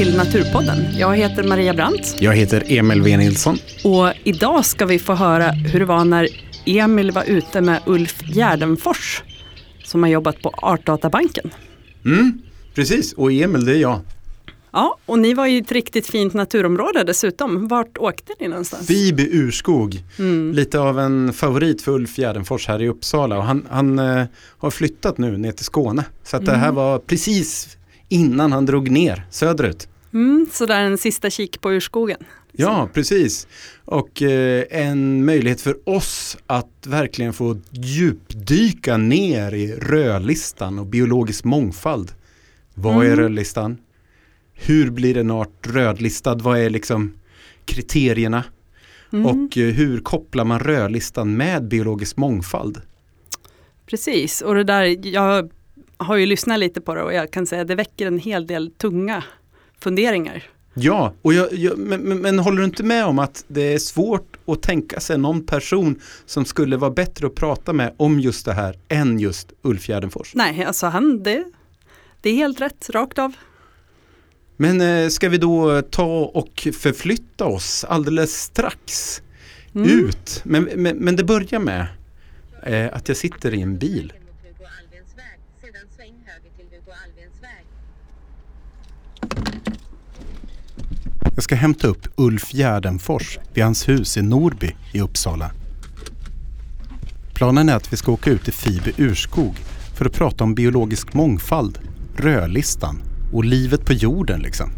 till Naturpodden. Jag heter Maria Brandt. Jag heter Emil V Nilsson. Och idag ska vi få höra hur det var när Emil var ute med Ulf Gärdenfors som har jobbat på Artdatabanken. Mm, precis, och Emil det är jag. Ja, och ni var i ett riktigt fint naturområde dessutom. Vart åkte ni någonstans? Viby urskog. Mm. Lite av en favorit för Ulf Gärdenfors här i Uppsala. Och han, han uh, har flyttat nu ner till Skåne. Så att mm. det här var precis innan han drog ner söderut. Mm, så där en sista kik på urskogen. Ja, precis. Och eh, en möjlighet för oss att verkligen få djupdyka ner i rödlistan och biologisk mångfald. Vad mm. är rödlistan? Hur blir en art rödlistad? Vad är liksom kriterierna? Mm. Och eh, hur kopplar man rödlistan med biologisk mångfald? Precis, och det där, jag har ju lyssnat lite på det och jag kan säga att det väcker en hel del tunga funderingar. Ja, och jag, jag, men, men, håller du inte med om att det är svårt att tänka sig någon person som skulle vara bättre att prata med om just det här än just Ulf Gärdenfors? Nej, alltså han, det, det är helt rätt, rakt av. Men eh, ska vi då ta och förflytta oss alldeles strax mm. ut? Men, men, men, det börjar med eh, att jag sitter i en bil. Jag ska hämta upp Ulf Gärdenfors vid hans hus i Norby i Uppsala. Planen är att vi ska åka ut till Fibe urskog för att prata om biologisk mångfald, rödlistan och livet på jorden liksom.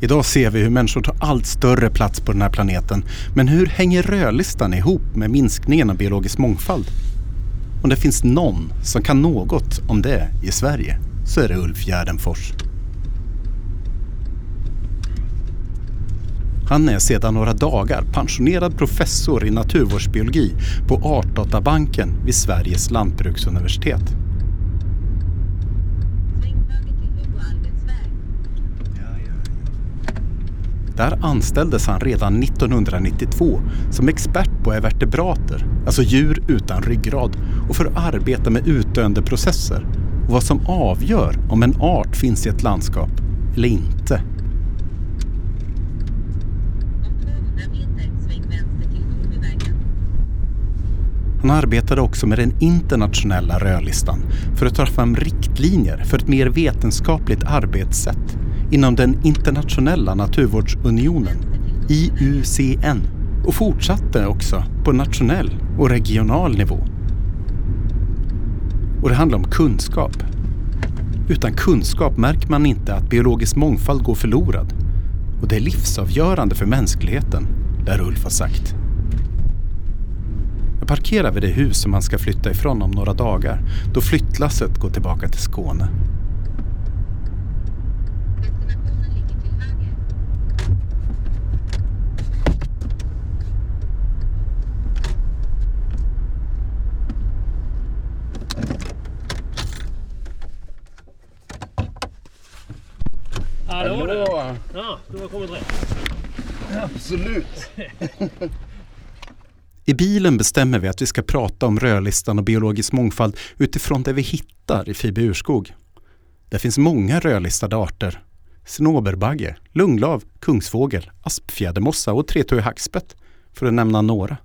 Idag ser vi hur människor tar allt större plats på den här planeten. Men hur hänger rödlistan ihop med minskningen av biologisk mångfald? Om det finns någon som kan något om det i Sverige så är det Ulf Gärdenfors. Han är sedan några dagar pensionerad professor i naturvårdsbiologi på Artdatabanken vid Sveriges lantbruksuniversitet. Där anställdes han redan 1992 som expert på evertebrater, alltså djur utan ryggrad, och för att arbeta med utdöende processer och vad som avgör om en art finns i ett landskap eller inte. Han arbetade också med den internationella rödlistan för att ta fram riktlinjer för ett mer vetenskapligt arbetssätt inom den internationella naturvårdsunionen, IUCN, och fortsatte också på nationell och regional nivå. Och det handlar om kunskap. Utan kunskap märker man inte att biologisk mångfald går förlorad. Och det är livsavgörande för mänskligheten, lär Ulf ha sagt. Parkerar vid det hus som man ska flytta ifrån om några dagar då flyttlasset går tillbaka till Skåne. Hallå! Ja, du har kommit rätt. Absolut. I bilen bestämmer vi att vi ska prata om rödlistan och biologisk mångfald utifrån det vi hittar i Fibe urskog. Det finns många rödlistade arter. Snåberbagge, lunglav, kungsfågel, aspfjädermossa och tretåig hackspett, för att nämna några.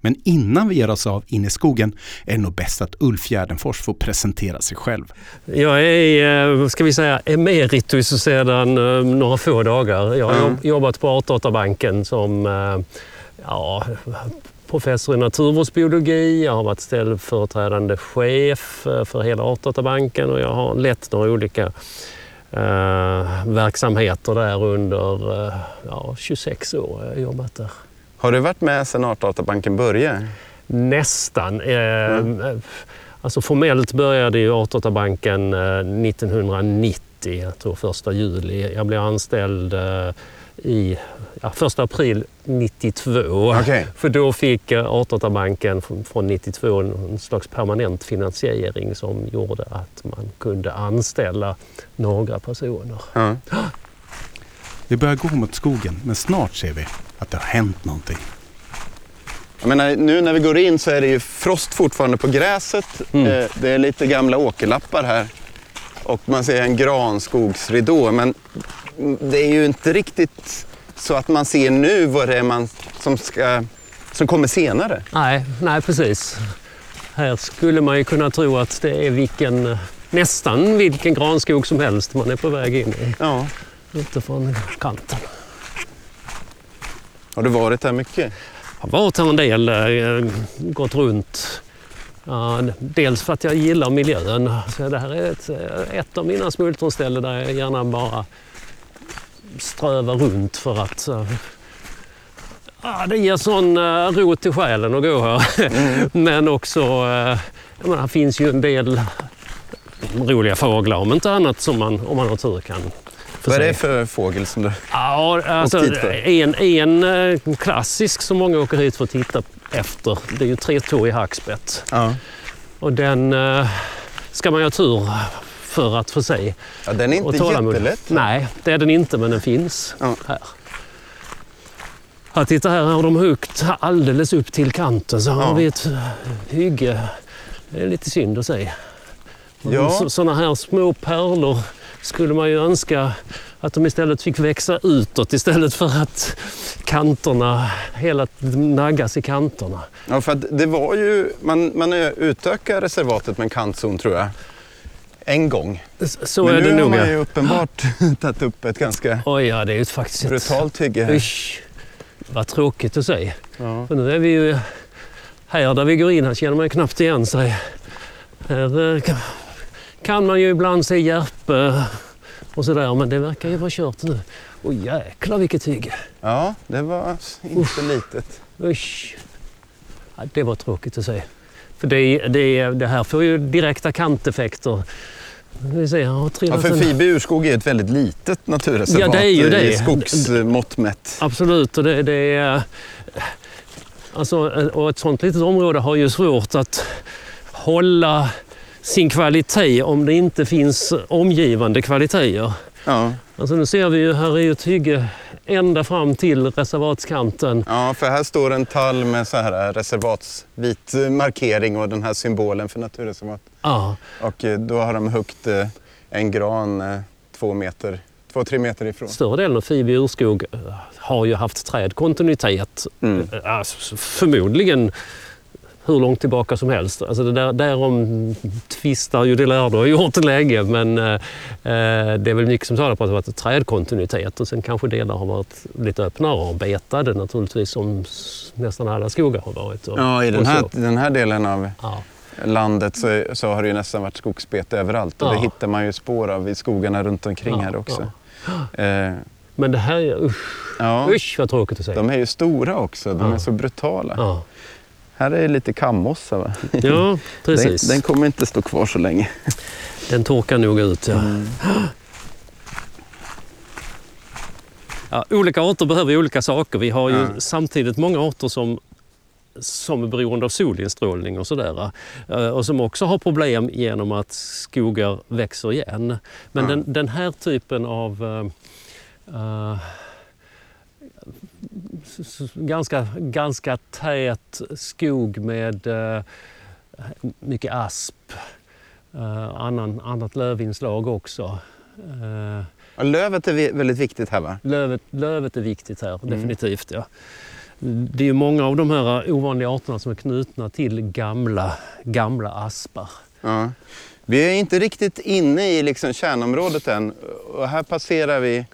Men innan vi ger oss av in i skogen är det nog bäst att Ulf Gärdenfors får presentera sig själv. Jag är, eh, ska vi säga, emeritus sedan eh, några få dagar. Jag har mm. jobbat på Artdatabanken som eh, ja, professor i naturvårdsbiologi, jag har varit ställföreträdande chef för hela Artdatabanken och jag har lett några olika eh, verksamheter där under eh, ja, 26 år. Jag har jobbat där. Har du varit med sedan Artdatabanken började? Nästan. Eh, mm. Alltså formellt började ju Artdatabanken 1990, eh, jag tror första juli. Jag blev anställd eh, i 1 april 92. Okay. För då fick Artdatabanken från 92 en slags permanent finansiering som gjorde att man kunde anställa några personer. Mm. Vi börjar gå mot skogen, men snart ser vi att det har hänt någonting. Jag menar, nu när vi går in så är det ju frost fortfarande på gräset. Mm. Eh, det är lite gamla åkerlappar här och man ser en granskogsridå. Men det är ju inte riktigt så att man ser nu vad det är man som, ska, som kommer senare. Nej, nej precis. Här skulle man ju kunna tro att det är vilken, nästan vilken granskog som helst man är på väg in i. Ja. Utifrån kanten. Har du varit här mycket? Jag har varit här en del, eh, gått runt. Dels för att jag gillar miljön. Så det här är ett, ett av mina smultronställen där jag gärna bara strövar runt för att eh, ja, det ger sån uh, ro till själen att gå här. Mm. Men också, uh, jag menar, finns ju en del roliga fåglar om inte annat som man om man har tur kan Vad är det för fågel som du... Ja, alltså, hit för? en, en eh, klassisk som många åker hit för att titta efter, det är ju tretåig hackspett. Ja. Och den eh, ska man ju ha tur för att få se. ja den är inte jättelätt. Nej, det är den inte, men den finns Ja. här. Här, titta här har de huggt alldeles upp till kanten så har Ja. vi ett hygge. Det är lite synd att se. Ja. Sådana här små pärlor skulle man ju önska att de istället fick växa utåt istället för att kanterna hela naggas i kanterna. Ja, för det var ju... Man, man utökade reservatet med en kantzon tror jag. En gång. Så Men är nu det har nog. man ja. ju uppenbart tagit upp ett ganska Oj, ja, det är ju faktiskt brutalt hygge här. Usch, vad tråkigt att se. Ja. För nu är vi ju här där vi går in, här känner man ju knappt igen sig. Här eh, kan- man ju ibland se järpe och sådär, men det verkar ju vara kört nu. Oj jäklar vilket hygge. ja, det var inte litet. Usch. Ja, det var tråkigt att se. För det, det, det här får ju direkta kanteffekter. Har Ja, för Fibe urskog är ett väldigt litet naturreservat Ja, det är ju i det. skogsmått mätt. Absolut, och det, det är... Alltså, och ett sånt litet område har ju svårt att hålla sin kvalitet om det inte finns omgivande kvaliteter. Ja. Alltså nu ser vi ju, här är ju ett hygge ända fram till reservatskanten. ja, för här står en tall med så här reservatsvit markering och den här symbolen för naturreservat. Ja, Och eh, då har de huggt eh, en gran eh, två meter, två, tre meter ifrån. större delen av Fibi urskog eh, har ju haft trädkontinuitet. Mm. Eh, Alltså, förmodligen hur långt tillbaka som helst. Alltså det där, därom tvistar ju de lärde och gjort länge men eh, det är väl mycket som talar på att det varit trädkontinuitet och sen kanske delar har varit lite öppnare och betade naturligtvis som nästan alla skogar har varit. Och, Ja, i den här, den här delen av Ja, landet så, så har det ju nästan varit skogsbete överallt och det Ja. hittar man ju spår av i skogarna runt omkring Ja, här också. Eh, Men det här, är- usch, ja, usch vad tråkigt att säga. de är ju stora också, de är så brutala. Här är lite kammossa va? ja Den, precis. den kommer inte stå kvar så länge. Den torkar nog ut. Ja. Ja, olika arter behöver olika saker. Vi har ju Ja. samtidigt många arter som, som är beroende av solinstrålning och sådär. eh, Och som också har problem genom att skogar växer igen. Men Ja. den, den här typen av s- ganska, ganska tät skog med eh, mycket asp, eh, annan, annat lövinslag också. Eh, Ja, lövet är väldigt viktigt här va? Lövet, lövet är viktigt här, Mm. definitivt. Ja. Det är många av de här ovanliga arterna som är knutna till gamla, gamla aspar. Ja. Vi är inte riktigt inne i liksom kärnområdet än och här passerar vi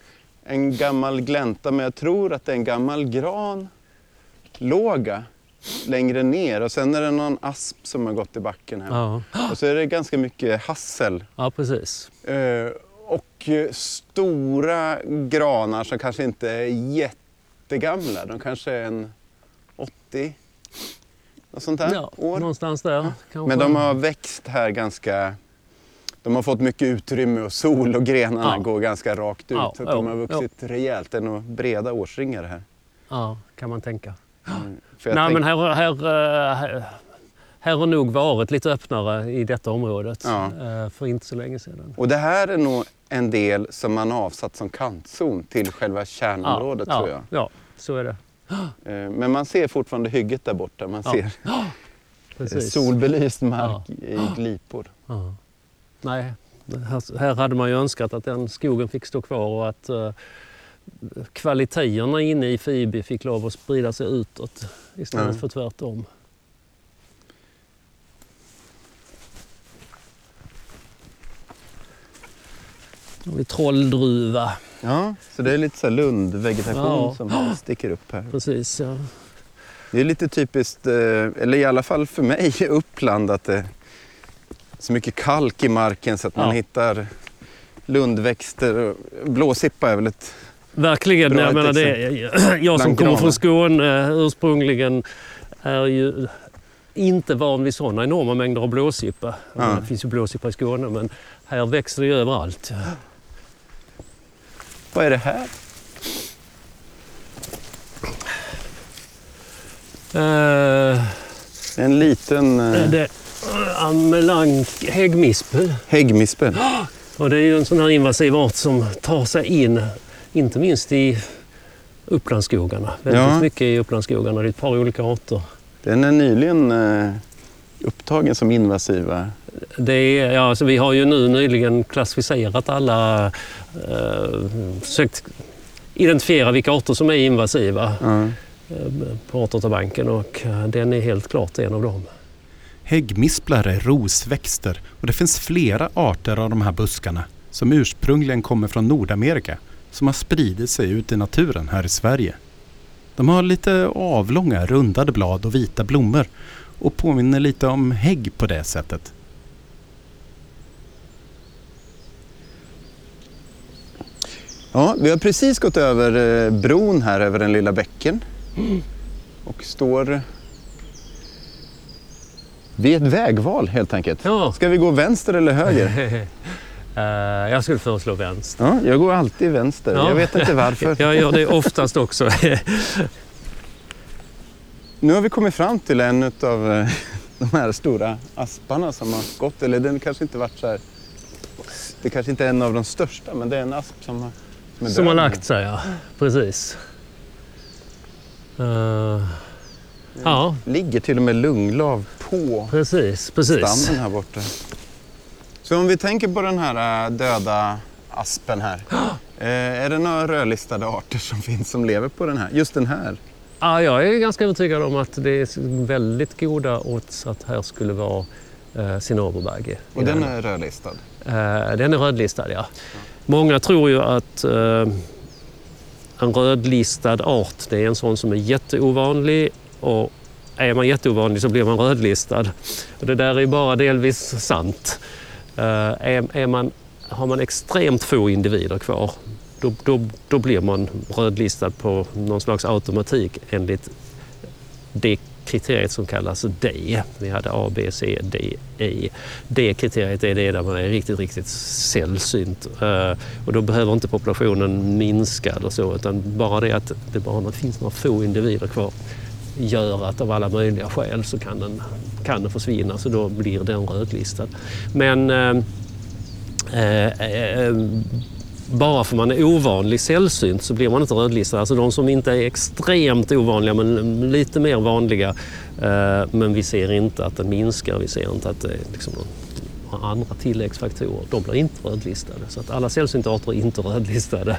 en gammal glänta men jag tror att det är en gammal granlåga längre ner och sen är det någon asp som har gått i backen här. Ja, Och så är det ganska mycket hassel ja precis. eh, och eh, stora granar som kanske inte är jättegamla. De kanske är en 80 något sånt här Ja, år. någonstans där. kanske. Men de har växt här ganska... De har fått mycket utrymme och sol och grenarna Ja. går ganska rakt ut. Ja, så de ja, har vuxit rejält. Det är nog breda årsringar här. Ja, kan man tänka. Mm. Nej, tänk- men här, här, eh, här, här har nog varit lite öppnare i detta området Ja. eh, för inte så länge sedan. Och det här är nog en del som man har avsatt som kantzon till själva kärnområdet ja, tror jag. Ja, så är det. Eh, Men man ser fortfarande hygget där borta. Man Ja, ser Precis. solbelyst mark i glipor. Nej, Här, här hade man ju önskat att den skogen fick stå kvar och att eh, kvaliteterna inne i Fibi fick lov att sprida sig utåt istället Ja. för tvärtom. Då har vi trolldruva. Ja, så det är lite så lundvegetation Ja. som sticker upp här. Precis, ja. Det är lite typiskt, eh, eller i alla fall för mig, Uppland att det är så mycket kalk i marken så att man Ja. hittar lundväxter. Blåsippa är väl ett... Verkligen. Bra Jag, menar det, jag som Bland kommer från Skåne ursprungligen är ju inte van vid sådana enorma mängder av blåsippa. Ja. Det finns ju blåsippa i Skåne men här växer det ju överallt. Vad är det här? Eh, En liten eh, det Amelank häggmispel. häggmispel. Och det är ju en sån här invasiv art som tar sig in, inte minst i Upplandsskogarna. Väldigt Ja. mycket i Upplandsskogarna. Det är ett par olika arter. Den är nyligen eh, upptagen som invasiva. Det är, ja, alltså vi har ju nu nyligen klassificerat alla, eh, försökt identifiera vilka arter som är invasiva eh, på Artdatabanken och eh, den är helt klart en av dem. Häggmisplar är rosväxter och det finns flera arter av de här buskarna som ursprungligen kommer från Nordamerika som har spridit sig ut i naturen här i Sverige. De har lite avlånga rundade blad och vita blommor och påminner lite om hägg på det sättet. Ja, vi har precis gått över eh, bron här över den lilla bäcken och står vid ett vägval helt enkelt. Ja. Ska vi gå vänster eller höger? Eh, jag skulle föreslå vänster. Ja, jag går alltid vänster. Ja. Jag vet inte varför. Jag gör det oftast också. Nu har vi kommit fram till en av de här stora asparna som har gått. Eller den kanske inte varit så här... Det kanske inte är en av de största, men det är en asp som har, som är Som har lagt sig, ja. Precis. Eh, ja, Ligger till och med lunglav på precis. precis. stammen här borta. Så om vi tänker på den här äh, döda aspen här. Eh, är det några rödlistade arter som finns som lever på den här? Just den här? Ja, jag är ganska övertygad om att det är väldigt goda odds att här skulle vara eh. Och den är rödlistad? Eh, den är rödlistad, ja. Många tror ju att eh, en rödlistad art det är en sån som är jätteovanlig och är man jätteovanlig så blir man rödlistad. Och det där är bara delvis sant. Eh, är, är man, har man extremt få individer kvar då, då, då blir man rödlistad på någon slags automatik enligt det kriteriet som kallas D. Vi hade A, B, C, D, E. D-kriteriet är det där man är riktigt, riktigt sällsynt. Eh, och då behöver inte populationen minska eller så, utan bara det att det bara finns några få individer kvar gör att av alla möjliga skäl så kan den, kan den försvinna, så då blir den rödlistad. Men eh, eh, eh, bara för man är ovanlig sällsynt så blir man inte rödlistad. Alltså de som inte är extremt ovanliga men lite mer vanliga eh, men vi ser inte att den minskar, vi ser inte att det är liksom några andra tilläggsfaktorer. De blir inte rödlistade. Så att alla sällsynta arter är inte rödlistade.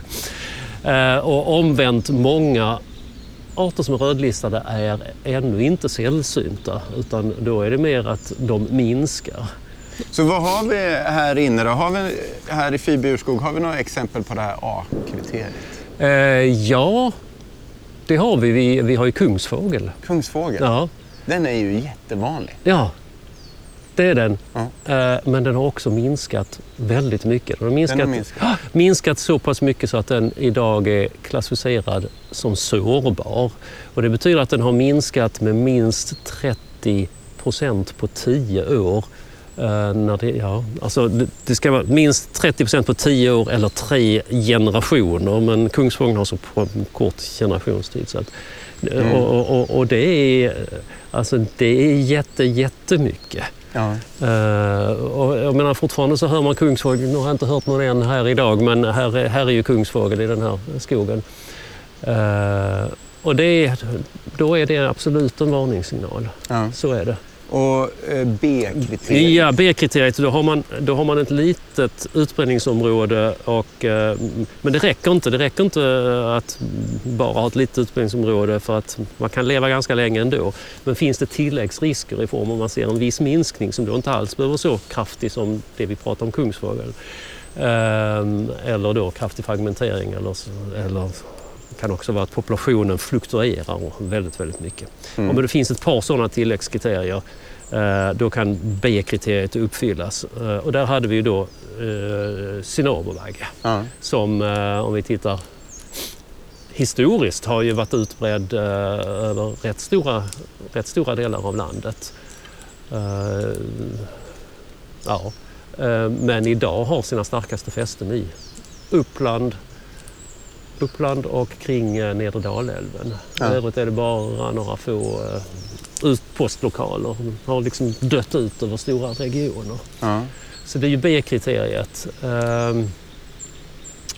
Eh, och omvänt, många arter som är rödlistade är ännu inte sällsynta utan då är det mer att de minskar. Så vad har vi här inne då? Har vi, här i Fibe urskog, har vi några exempel på det här A-kriteriet? Eh, ja, det har vi. vi. Vi har ju kungsfågel. Kungsfågel, Ja, den är ju jättevanlig. ja det är den. Ja. Eh, men den har också minskat väldigt mycket. Den har minskat, Den har minskat. Ja, minskat så pass mycket så att den idag är klassificerad som sårbar. Och det betyder att den har minskat med minst 30 procent på 10 år. Eh, när det, ja, alltså det, ska vara minst 30 procent på 10 år eller tre generationer. Men kungsfågeln har så på en kort generationstid. Så att, Mm. och, och, och, och det är, alltså, det är jätte, jättemycket. Ja. Uh, och jag menar fortfarande så hör man kungsfågel, nu har jag inte hört någon än här idag, men här är, här är ju kungsfågel i den här skogen. Uh, och det då är det absolut en varningssignal, Ja. så är det. Och eh, B-kriteriet? Ja, B-kriteriet, då har, man, då har man ett litet utbredningsområde. Och, eh, men det räcker inte. Det räcker inte eh, att bara ha ett litet utbredningsområde för att man kan leva ganska länge ändå. Men finns det tilläggsrisker i form av att man ser en viss minskning som då inte alls behöver vara så kraftig som det vi pratar om kungsfågel. Ehm, eller då kraftig fragmentering eller, eller kan också vara att populationen fluktuerar väldigt, väldigt mycket. Mm. Om det finns ett par sådana tilläggskriterier eh, då kan B-kriteriet uppfyllas. Eh, och där hade vi ju då eh, cinnabervagge Ja. som eh, om vi tittar historiskt har ju varit utbredd över rätt stora, rätt stora delar av landet. Ja. Men idag har sina starkaste fästen i Uppland, Uppland och kring eh, nedre Dalälven. Ja. I övrigt är det bara några få eh, utpostlokaler som har liksom dött ut över stora regioner. Ja. Så det är ju B-kriteriet. Ehm,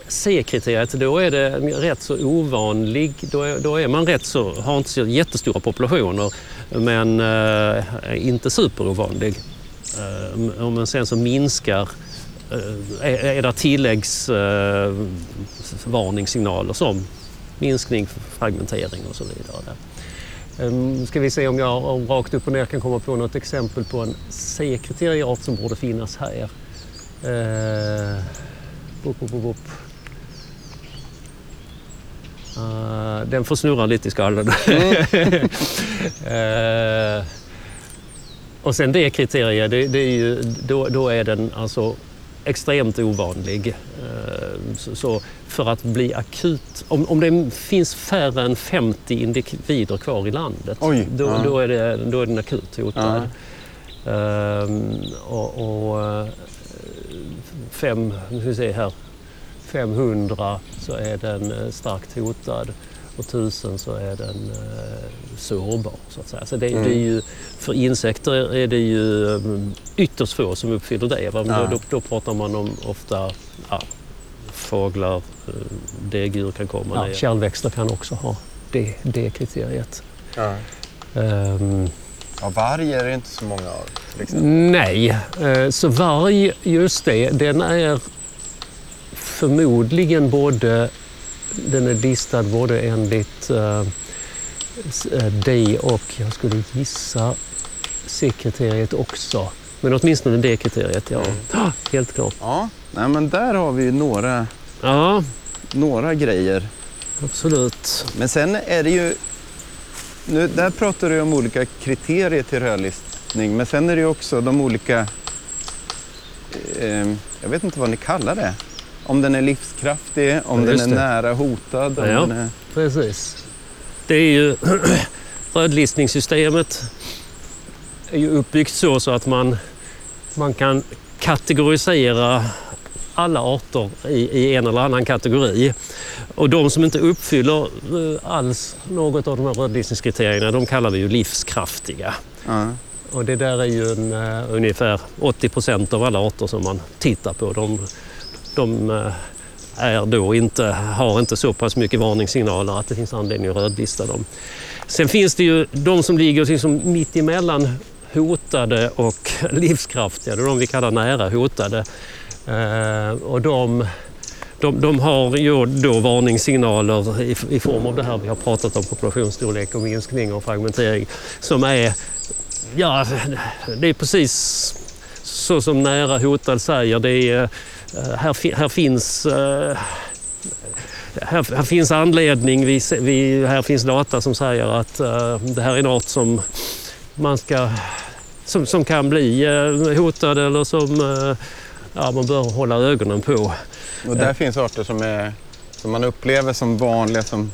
C-kriteriet, då är det rätt så ovanlig. Då är, då är man rätt så, har inte så jättestora populationer men eh, inte superovanlig. Uh, men sen så minskar eh, är, är det tilläggsvarningssignaler varningssignaler som minskning, fragmentering och så vidare. Um, ska vi se om jag om rakt upp och ner kan komma på något exempel på en C-kriterieart som borde finnas här. Bup, bup, bup, bup. Uh, den får snurra lite i skallen. uh, och sen det kriteriet, det, det är ju, då, då är den alltså extremt ovanlig. Uh, så, för att bli akut, om, om det finns färre än 50 individer kvar i landet, Oj, då, ja. då, är det, då är den akut hotad. Ehm, och, och eh, fem, nu ska vi se här, 500 så är den eh, starkt hotad 1000 så är den eh, sårbar. Så att säga. Så det, Mm. det är ju, för insekter är det ju mm, ytterst få som uppfyller det. Va? Ja. då, då, då pratar man om ofta ja, fåglar, eh, däggdjur kan komma. Ja. Ja, kärlväxter kan också ha det, det kriteriet. Ja. Ehm, Ja, varg är det inte så många av exempel. Nej, eh, så varg, just det, den är förmodligen både, den är listad både enligt eh, eh, D och jag skulle gissa C-kriteriet också. Men åtminstone D-kriteriet, ja. Mm. Ah, Helt klart. Ja, nej, men där har vi ju några, Ja, några grejer. absolut. Men sen är det ju... Nu, där pratar du om olika kriterier till rödlistning, men sen är det ju också de olika... Eh, jag vet inte vad ni kallar det. Om den är livskraftig, om Ja, den är det. nära hotad. Om Ja. den är, Precis. Det är ju rödlistningssystemet är ju uppbyggt så, så att man, man kan kategorisera alla arter i, i en eller annan kategori. Och de som inte uppfyller eh, alls något av de här rödlistningskriterierna, de kallar vi ju livskraftiga. ja. Och det där är ju en, eh, ungefär 80 procent av alla arter som man tittar på. De, de eh, är då inte, har inte så pass mycket varningssignaler att det finns anledning att rödlista dem. Sen finns det ju de som ligger liksom mitt emellan hotade och livskraftiga. Det är de vi kallar nära hotade. Eh, och de, de, de har ju då varningssignaler i, i form av det här vi har pratat om, populationsstorlek och minskning och fragmentering, som är Ja, det är precis så som nära hotad säger. Det är, här, fi- här finns eh, här, här finns anledning, vi, vi, här finns data som säger att eh, det här är art som man ska som, som kan bli eh, hotad eller som eh, ja, man bör hålla ögonen på. Och där finns arter som, är, som man upplever som vanliga som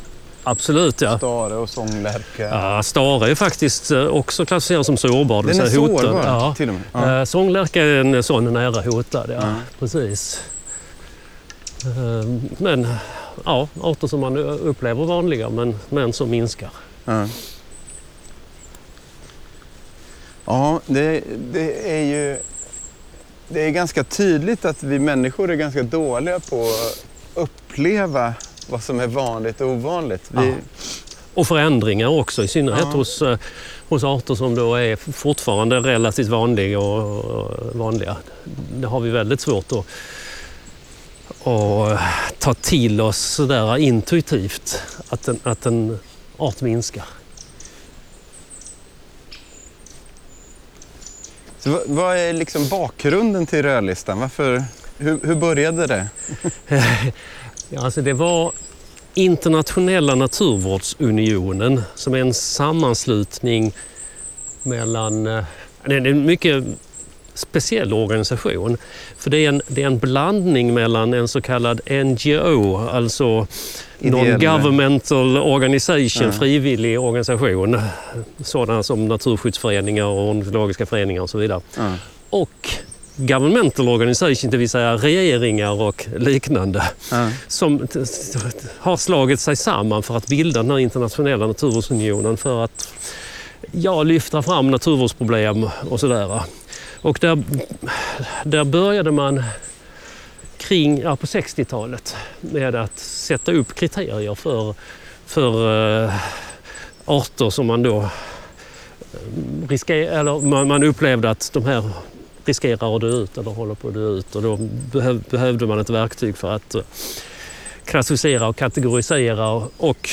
Absolut ja. stare och sånglärka. ja stare är faktiskt eh, också klassificerad som sårbar, Den är hotad. sårbar Ja. till och med. Ja. Ja. Sånglärka är en sån nära hotad, ja. Ja. Precis. Eh, Men ja, arter som man upplever vanliga men, men som minskar. Ja, ja det, det är ju det är ganska tydligt att vi människor är ganska dåliga på att uppleva vad som är vanligt och ovanligt. Vi, Och förändringar också, i synnerhet Ja. hos, eh, hos arter som då är fortfarande relativt vanliga. Och, och vanliga. Det har vi väldigt svårt att, att eh, ta till oss sådär intuitivt att en, att en art minskar. Så vad, vad är liksom bakgrunden till rödlistan? Varför, hur, hur började det? Ja, alltså det var Internationella naturvårdsunionen som är en sammanslutning mellan... eh, Det är en mycket speciell organisation. För det är en, det är en blandning mellan en så kallad NGO, alltså. Non-Governmental Organization, Ja. frivillig organisation. Sådana som naturskyddsföreningar och ornitologiska föreningar och så vidare Ja. och governmental organization, det vill säga regeringar och liknande, Ja. som har slagit sig samman för att bilda den här internationella naturvårdsunionen för att ja, lyfta fram naturvårdsproblem och sådär. Och där, där började man kring, ja, på 60-talet med att sätta upp kriterier för, för eh, arter som man då risker, eller man, man upplevde att de här riskerar att dö ut eller håller på att dö ut och då behöv, behövde man ett verktyg för att eh, klassificera och kategorisera och- och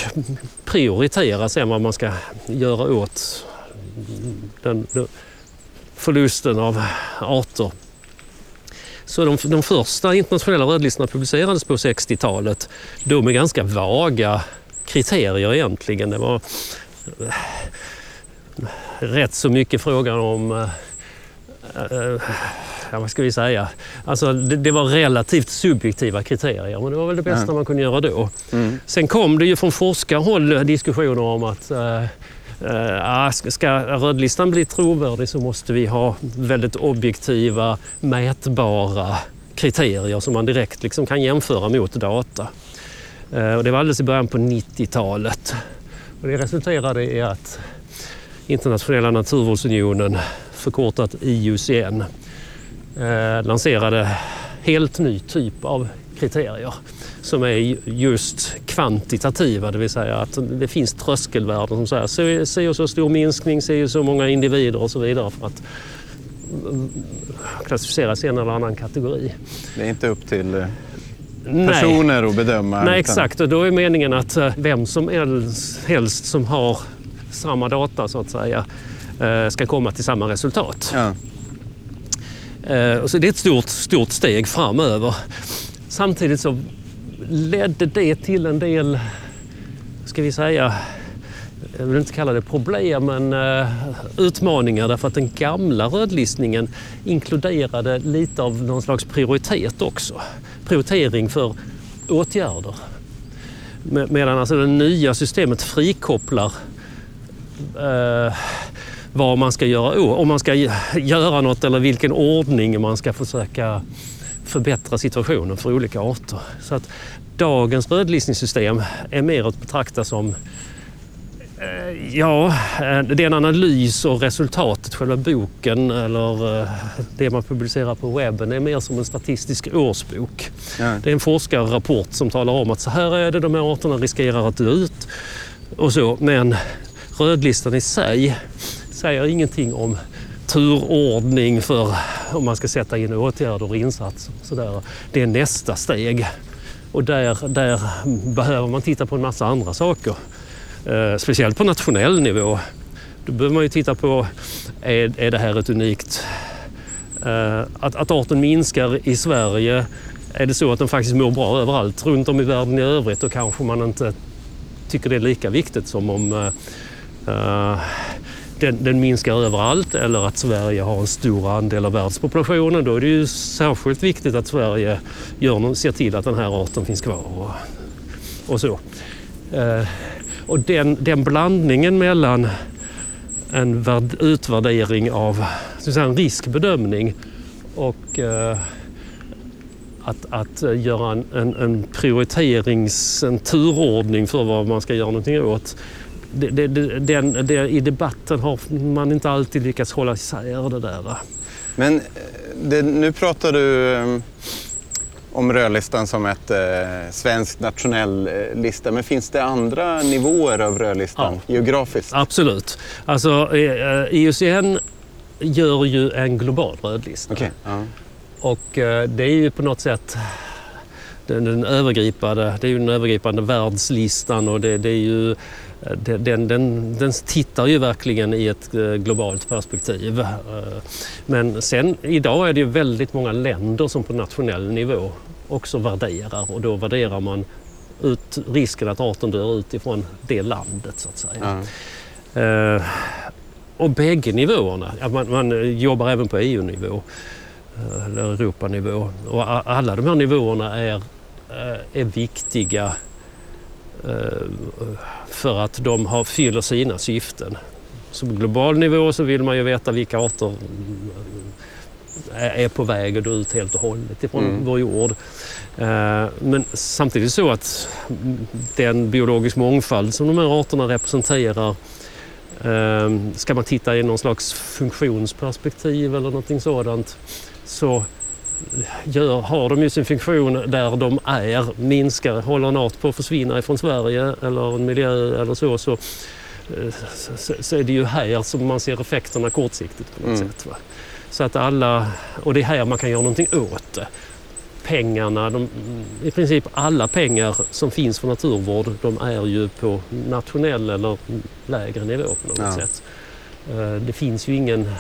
prioritera sen vad man ska göra åt den, den förlusten av arter. Så de, de första internationella rödlistorna publicerades på 60-talet. Då med ganska vaga kriterier egentligen. Det var eh, rätt så mycket frågan om eh, eh, ja, vad ska vi säga? Alltså, det, det var relativt subjektiva kriterier, men det var väl det bästa Ja. man kunde göra då. Mm. Sen kom det ju från forskarhåll diskussioner om att eh, eh, ska, rödlistan bli trovärdig så måste vi ha väldigt objektiva, mätbara kriterier som man direkt liksom kan jämföra mot data. Eh, och det var alldeles i början på 90-talet. Och det resulterade i att Internationella naturvårdsunionen, förkortat IUCN, eh, lanserade helt ny typ av kriterier som är ju- just kvantitativa, det vill säga att det finns tröskelvärden som säger så och så stor minskning, så och så många individer och så vidare för att mm, klassificeras i en eller annan kategori. Det är inte upp till eh, Nej. personer att bedöma. Nej, utan- exakt. Och då är meningen att eh, vem som helst- som har samma data så att säga ska komma till samma resultat. Ja. Eh, och Så det är ett stort, stort steg framöver. Samtidigt så ledde det till en del, ska vi säga, jag vill inte kalla det problem, men eh, utmaningar därför att den gamla rödlistningen inkluderade lite av någon slags prioritet också. Prioritering för åtgärder. Me- Medan alltså det nya systemet frikopplar eh, vad man ska göra, om man ska göra något eller vilken ordning man ska försöka förbättra situationen för olika arter. Så att dagens rödlistningssystem är mer att betrakta som eh, Ja, eh, det är en analys och resultatet, själva boken eller eh, det man publicerar på webben, är mer som en statistisk årsbok. Ja. Det är en forskarrapport som talar om att så här är det, de här arterna riskerar att dö ut och så. Men rödlistan i sig säger ingenting om turordning för om man ska sätta in åtgärder och insatser. Så där. Det är nästa steg. Och där, där behöver man titta på en massa andra saker. Eh, speciellt på nationell nivå. Då behöver man ju titta på, är, är det här ett unikt... Eh, att, att arten minskar i Sverige, är det så att den faktiskt mår bra överallt runt om i världen i övrigt då kanske man inte tycker det är lika viktigt som om eh, eh den, den minskar överallt eller att Sverige har en stor andel av världspopulationen. Då är det ju särskilt viktigt att Sverige gör, ser till att den här arten finns kvar och, och så. Eh, och den, den blandningen mellan en värd, utvärdering av så att säga, en riskbedömning och eh, att, att göra en, en, en prioriterings, en turordning för vad man ska göra någonting åt. Det, det, den, I debatten har man inte alltid lyckats hålla isär det där. Men eh, nu pratar du eh, om rödlistan som ett eh, svenskt nationell eh, lista. Men finns det andra nivåer av rödlistan geografiskt? Absolut. Alltså eh, IUCN gör ju en global rödlista. Okej, ja. Och eh, det är ju på något sätt den, den övergripande, det är ju den övergripande världslistan och det, det är ju eh, den, den, den tittar ju verkligen i ett eh, globalt perspektiv. Eh, Men sen idag är det ju väldigt många länder som på nationell nivå också värderar och då värderar man ut risken att arten dör utifrån det landet så att säga. Eh, och bägge nivåerna. Man, man jobbar även på EU-nivå eller Europanivå. Och alla de här nivåerna är, är viktiga eh, för att de har, fyller sina syften. Så på global nivå så vill man ju veta vilka arter är är på väg att dö ut helt och hållet ifrån Mm. vår jord. Eh, Men samtidigt så att den biologisk mångfald som de här arterna representerar eh, Ska man titta i någon slags funktionsperspektiv eller någonting sådant så gör, har de ju sin funktion där de är, minskar, håller en art på att försvinna ifrån Sverige eller en miljö eller så, så, eh, så, så är det ju här som man ser effekterna kortsiktigt på något Mm. sätt. Va? Så att alla, och det är här man kan göra någonting åt det. Pengarna, de, i princip alla pengar som finns för naturvård, de är ju på nationell eller lägre nivå på något Ja. sätt. Eh, Det finns ju ingen,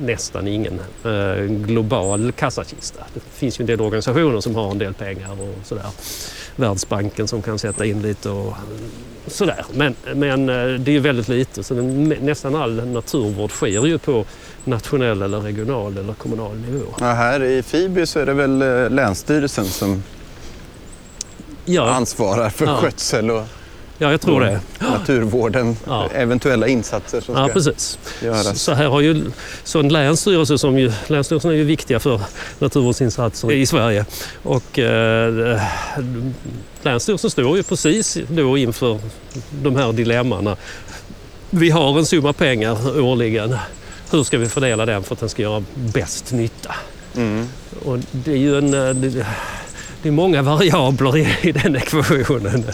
nästan ingen, eh, global kassakista. Det finns ju en del organisationer som har en del pengar och sådär. Världsbanken som kan sätta in lite och sådär. Men, men eh, det är ju väldigt lite så den, nästan all naturvård sker ju på nationell eller regional eller kommunal nivå. Ja, här i Fiby så är det väl eh, Länsstyrelsen som Ja, ansvarar för Ja. skötsel och ja jag tror det. naturvården, Ja. eventuella insatser som Ja, ska precis. göras. Så här har ju så en länsstyrelse som ju, länsstyrelserna är ju viktiga för naturvårdsinsatser i Sverige. Och eh, länsstyrelsen står ju precis då inför de här dilemmana. Vi har en summa pengar årligen. Hur ska vi fördela den för att den ska göra bäst nytta? Mm. Och det är ju en... eh, Det, det är många variabler i, i den ekvationen.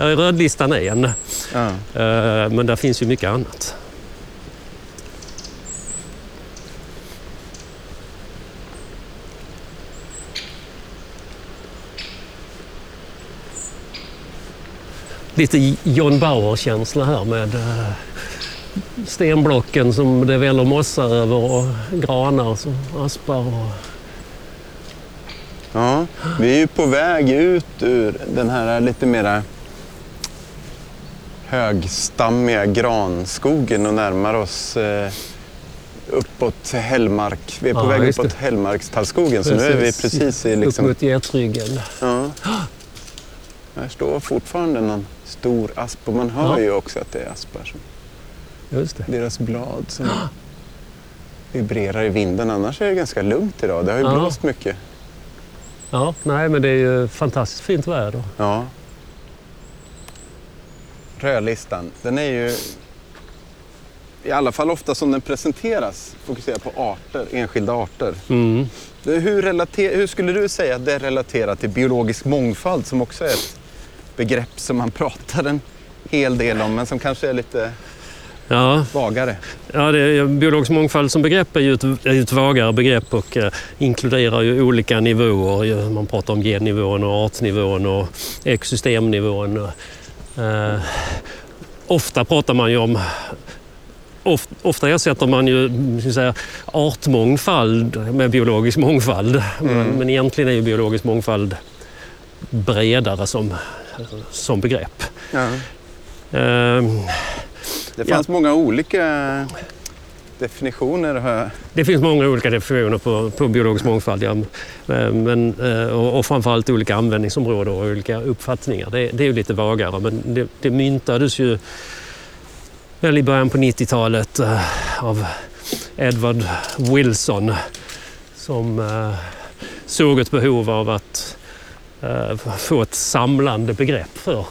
Där är rödlistan en, eh, Ja. men där finns ju mycket annat. Lite John Bauer-känsla här med eh, stenblocken som det väller mossa över och granar som aspar. Och, Ja, vi är ju på väg ut ur den här lite mera högstammiga granskogen och närmar oss eh, uppåt Hällmark. Vi är på Ja, väg uppåt. Hällmarkstallskogen så nu är vi precis i liksom... mot getryggen. Ja. Här står fortfarande någon stor asp och man hör Ja. ju också att det är aspar. Som, Just det. deras blad som vibrerar i vinden. Annars är det ganska lugnt idag. Det har ju Ja. blåst mycket. Ja, nej men det är ju fantastiskt fint väder. Ja. Rödlistan, den är ju i alla fall ofta som den presenteras fokuserar på arter, enskilda arter. Mm. Hur, relater, hur skulle du säga att det relaterar till biologisk mångfald som också är ett begrepp som man pratar en hel del om men som kanske är lite Ja, vagare? ja det är, biologisk mångfald som begrepp är ju ett, är ett vagare begrepp och eh, inkluderar ju olika nivåer. Man pratar om gennivån och artnivån och ekosystemnivån. Eh, ofta pratar man ju om of, Ofta ersätter man ju säga, artmångfald med biologisk mångfald. Men, men egentligen är ju biologisk mångfald bredare som, som begrepp. Ja. Ehm, Det Ja. fanns många olika definitioner. har jag- Det finns många olika definitioner på, på biologisk mångfald ja. Eh, men, eh, och, och framförallt olika användningsområden och olika uppfattningar. Det, det är ju lite vagare men det, det myntades ju väl i början på 90-talet eh, av Edward Wilson som såg ett behov av att få ett samlande begrepp för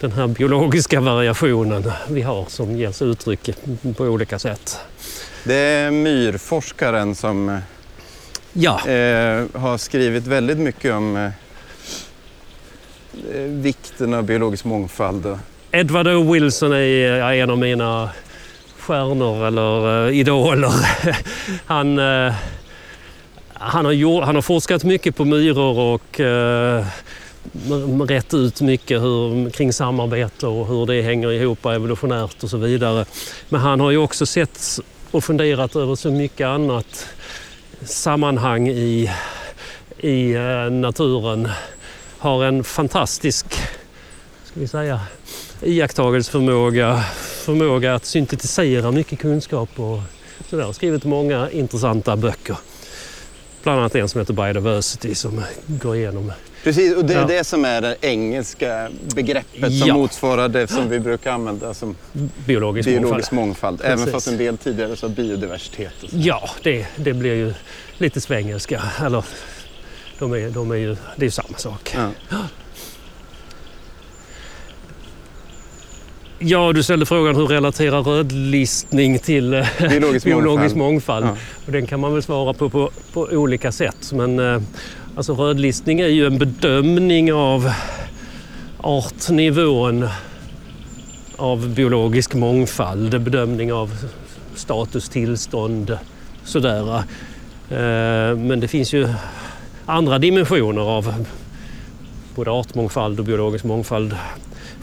den här biologiska variationen vi har som ges uttryck på olika sätt. Det är myrforskaren som eh, Ja, eh, har skrivit väldigt mycket om eh, eh, vikten av biologisk mångfald. Edward O. Wilson är en av mina stjärnor eller uh, idoler. han, han, har gjort, han har forskat mycket på myror och uh, rätt ut mycket hur, kring samarbete och hur det hänger ihop evolutionärt och så vidare. Men han har ju också sett och funderat över så mycket annat sammanhang i, i eh, naturen. Har en fantastisk, ska vi säga, iakttagelseförmåga, förmåga att syntetisera mycket kunskap och sådär. Skrivit många intressanta böcker. Bland annat en som heter Biodiversity som går igenom Precis, och det är Ja. det som är det engelska begreppet som Ja. motsvarar det som vi brukar använda som biologisk, biologisk mångfald. mångfald. Även fast en del tidigare sa biodiversitet. Ja, det, det blir ju lite svengelska. Eller, de är, de är ju, det är ju samma sak. Ja. Ja, du ställde frågan hur relaterar rödlistning till eh, Biologisk, biologisk mångfald. mångfald? Ja. Och den kan man väl svara på på, på olika sätt. Men eh, alltså rödlistning är ju en bedömning av artnivån av biologisk mångfald, bedömning av statustillstånd, sådär. Eh, men det finns ju andra dimensioner av både artmångfald och biologisk mångfald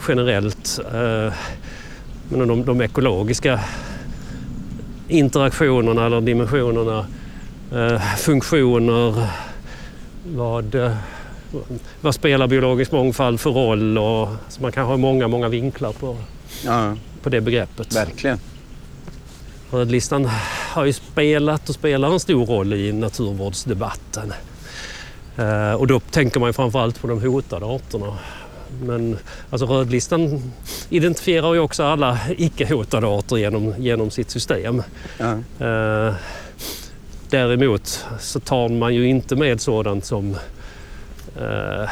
generellt. Eh, men de, de ekologiska interaktionerna eller dimensionerna, eh, funktioner, vad, eh, vad spelar biologisk mångfald för roll? Och, så man kan ha många, många vinklar på, Ja, på det begreppet. verkligen. Rödlistan har ju spelat och spelar en stor roll i naturvårdsdebatten. Eh, och då tänker man ju framförallt på de hotade arterna. Men alltså rödlistan identifierar ju också alla icke-hotade arter genom, genom sitt system. Ja. Däremot så tar man ju inte med sådant som eh,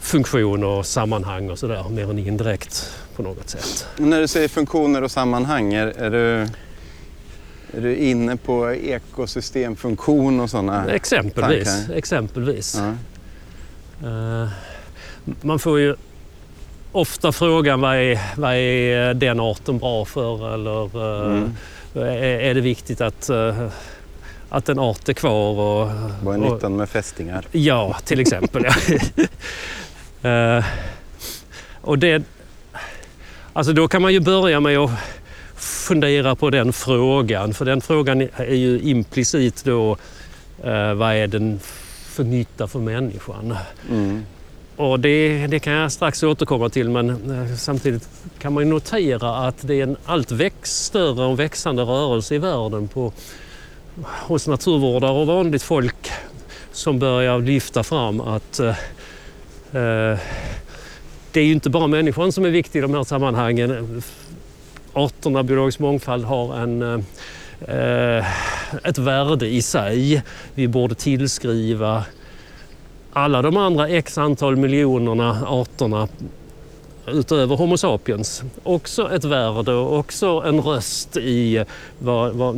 funktion och sammanhang och sådär, mer än indirekt på något sätt. När du säger funktioner och sammanhang, är, är, du, är du inne på ekosystemfunktion och sådana? Exempelvis. tankar. exempelvis. Ja. Eh, man får ju ofta frågan vad är, vad är den arten bra för eller eh, Mm. är, är det viktigt att, eh, att en art är kvar? Och, Vad är och- nyttan med fästingar? Ja, till exempel. Eh, och det, alltså då kan man ju börja med att fundera på den frågan. För den frågan är ju implicit då eh, vad är den för nytta för människan? Mm. Och det, det kan jag strax återkomma till men eh, samtidigt kan man ju notera att det är en allt väx, större och växande rörelse i världen på, hos naturvårdare och vanligt folk som börjar lyfta fram att eh, eh, det är ju inte bara människan som är viktig i de här sammanhangen. Arterna, biologisk mångfald har en, eh, ett värde i sig. Vi borde tillskriva alla de andra x antal miljonerna arterna utöver Homo sapiens också ett värde och också en röst i vad, vad,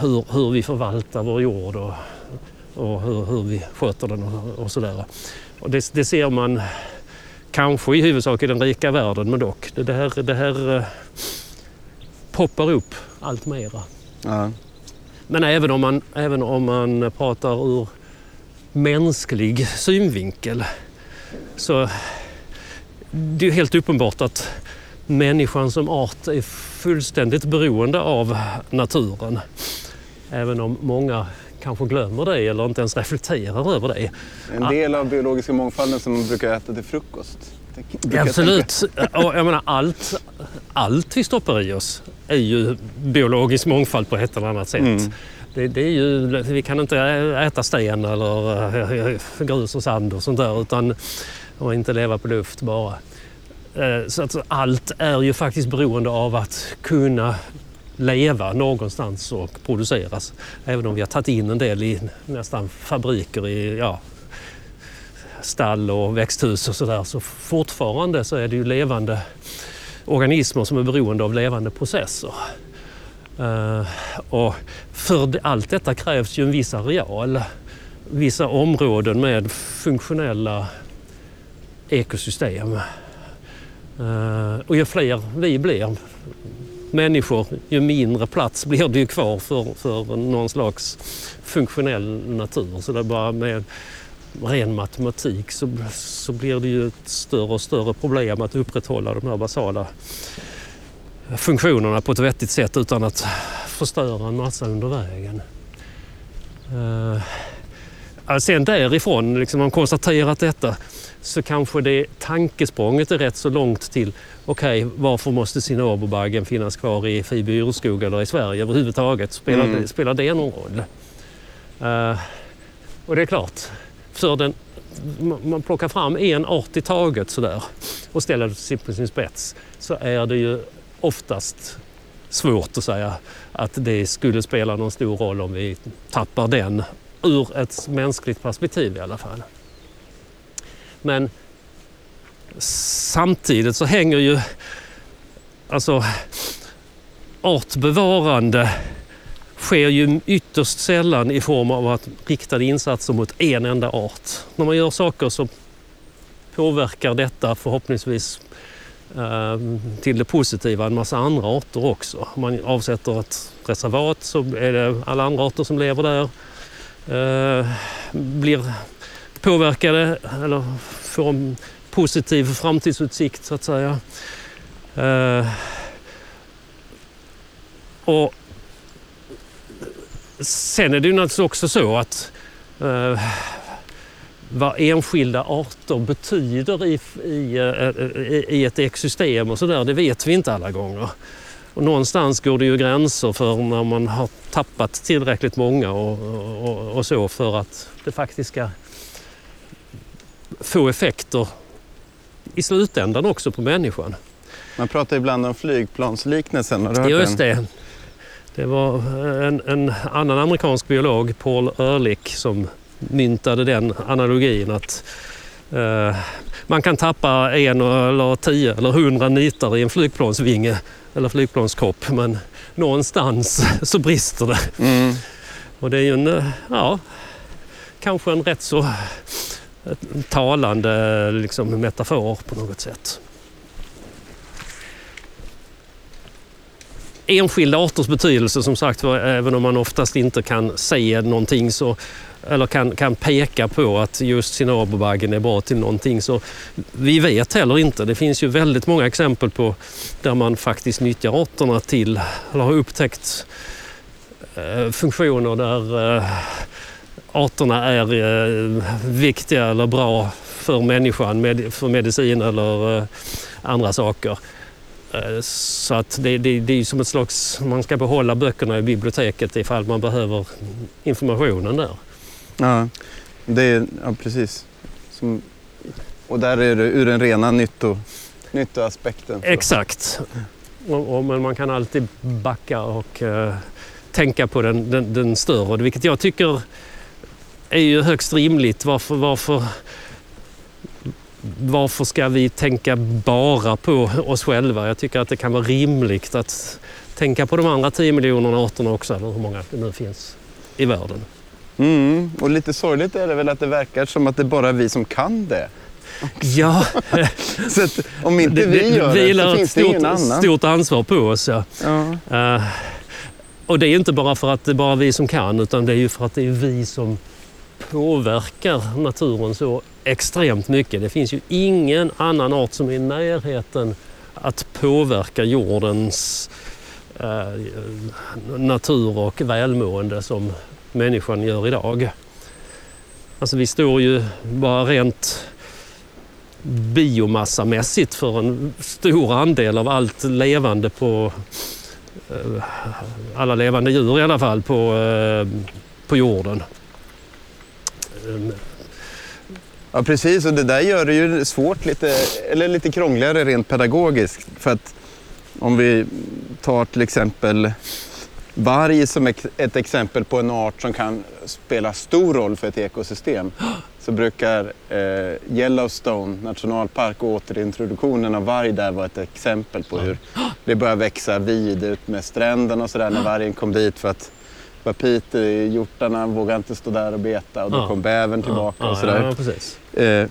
hur, hur vi förvaltar vår jord och, och hur, hur vi sköter den och, och sådär. Och det, det ser man kanske i huvudsak i den rika världen men dock. Det, här, det här eh, poppar upp allt mera. Ja. Men även om man, även om man pratar ur mänsklig synvinkel så det är helt uppenbart att människan som art är fullständigt beroende av naturen. Även om många kanske glömmer det eller inte ens reflekterar över det. En del av biologiska mångfalden som man brukar äta till frukost. Jag Absolut. Och jag menar, allt, allt vi stoppar i oss är ju biologisk mångfald på ett eller annat sätt. Mm. Det, det är ju, vi kan inte äta sten eller eh, grus och sand och sånt där utan och inte leva på luft bara. Eh, Så att allt är ju faktiskt beroende av att kunna leva någonstans och produceras. Även om vi har tagit in en del i nästan fabriker i ja, stall och växthus och sådär så fortfarande så är det ju levande organismer som är beroende av levande processer. Eh, och för allt detta krävs ju en viss areal, vissa områden med funktionella ekosystem. Eh, och ju fler vi blir, människor, ju mindre plats blir det ju kvar för, för någon slags funktionell natur. Så det är bara med ren matematik så, så blir det ju ett större och större problem att upprätthålla de här basala funktionerna på ett vettigt sätt utan att förstöra en massa under vägen. Uh, sen därifrån, liksom man konstaterat detta, så kanske det tankesprånget är rätt så långt till okej, okay, varför måste cinnaberbaggen finnas kvar i Fiby urskog eller i Sverige överhuvudtaget? Spelar, mm. det, spelar det någon roll? Uh, och det är klart, för den, man plockar fram en art i taget sådär och ställer det på sin spets så är det ju oftast svårt att säga att det skulle spela någon stor roll om vi tappar den ur ett mänskligt perspektiv i alla fall. Men samtidigt så hänger ju alltså artbevarande sker ju ytterst sällan i form av att riktade insatser mot en enda art. När man gör saker så påverkar detta förhoppningsvis ehm, till det positiva en massa andra arter också. Om man avsätter ett reservat så är det alla andra arter som lever där eh, blir påverkade eller får en positiv framtidsutsikt så att säga. Eh, och sen är det ju naturligtvis också så att eh, vad enskilda arter betyder i, i, eh, i ett ekosystem och sådär, det vet vi inte alla gånger. Och någonstans går det ju gränser för när man har tappat tillräckligt många och, och, och så för att det faktiskt ska få effekter i slutändan också på människan. Man pratar ibland om flygplansliknelsen, har du hört Just det. Det var en, en, annan amerikansk biolog, Paul Ehrlich, som myntade den analogin att eh, man kan tappa en eller tio eller hundra nitar i en flygplansvinge eller flygplanskopp men någonstans så brister det. Mm. Och det är ju en, ja, kanske en rätt så talande liksom, metafor på något sätt. Enskilda arters betydelse som sagt även om man oftast inte kan se någonting så eller kan, kan peka på att just cinnaberbaggen är bra till någonting. Så vi vet heller inte. Det finns ju väldigt många exempel på där man faktiskt nyttjar arterna till, eller har upptäckt eh, funktioner där eh, arterna är eh, viktiga eller bra för människan, med, för medicin eller eh, andra saker. Eh, så att det, det, det är som ett slags, man ska behålla böckerna i biblioteket ifall man behöver informationen där. Ja, det är, ja precis. Som, och där är det ur den rena nytto, nyttoaspekten. Exakt. Och, och, men man kan alltid backa och tänka på den, den, den större, vilket jag tycker är ju högst rimligt. Varför, varför, varför ska vi tänka bara på oss själva? Jag tycker att det kan vara rimligt att tänka på de andra 10 miljonerna arterna också, eller hur många det nu finns i världen. Mm, och lite sorgligt är det väl att det verkar som att det bara är vi som kan det. Ja. så att, om inte vi gör det, det så finns det ingen annan. stort ansvar på oss. Ja. ja. Uh, och det är inte bara för att det är bara vi som kan utan det är ju för att det är vi som påverkar naturen så extremt mycket. Det finns ju ingen annan art som är i närheten att påverka jordens eh, natur och välmående som människan gör idag. Alltså vi står ju bara rent biomassamässigt för en stor andel av allt levande på eh, alla levande djur i alla fall på, eh, på jorden. Ja precis och det där gör det ju svårt lite, eller lite krångligare rent pedagogiskt. För att om vi tar till exempel Varg som ett exempel på en art som kan spela stor roll för ett ekosystem. Så brukar eh, Yellowstone nationalpark och återintroduktionen av varg där vara ett exempel på hur det börjar växa vid ut med stränderna och sådär när vargen kom dit för att var Pete, hjortarna vågade inte stå där och beta och då Ja. kom bävern tillbaka ja, och sådär. Ja, precis. Eh,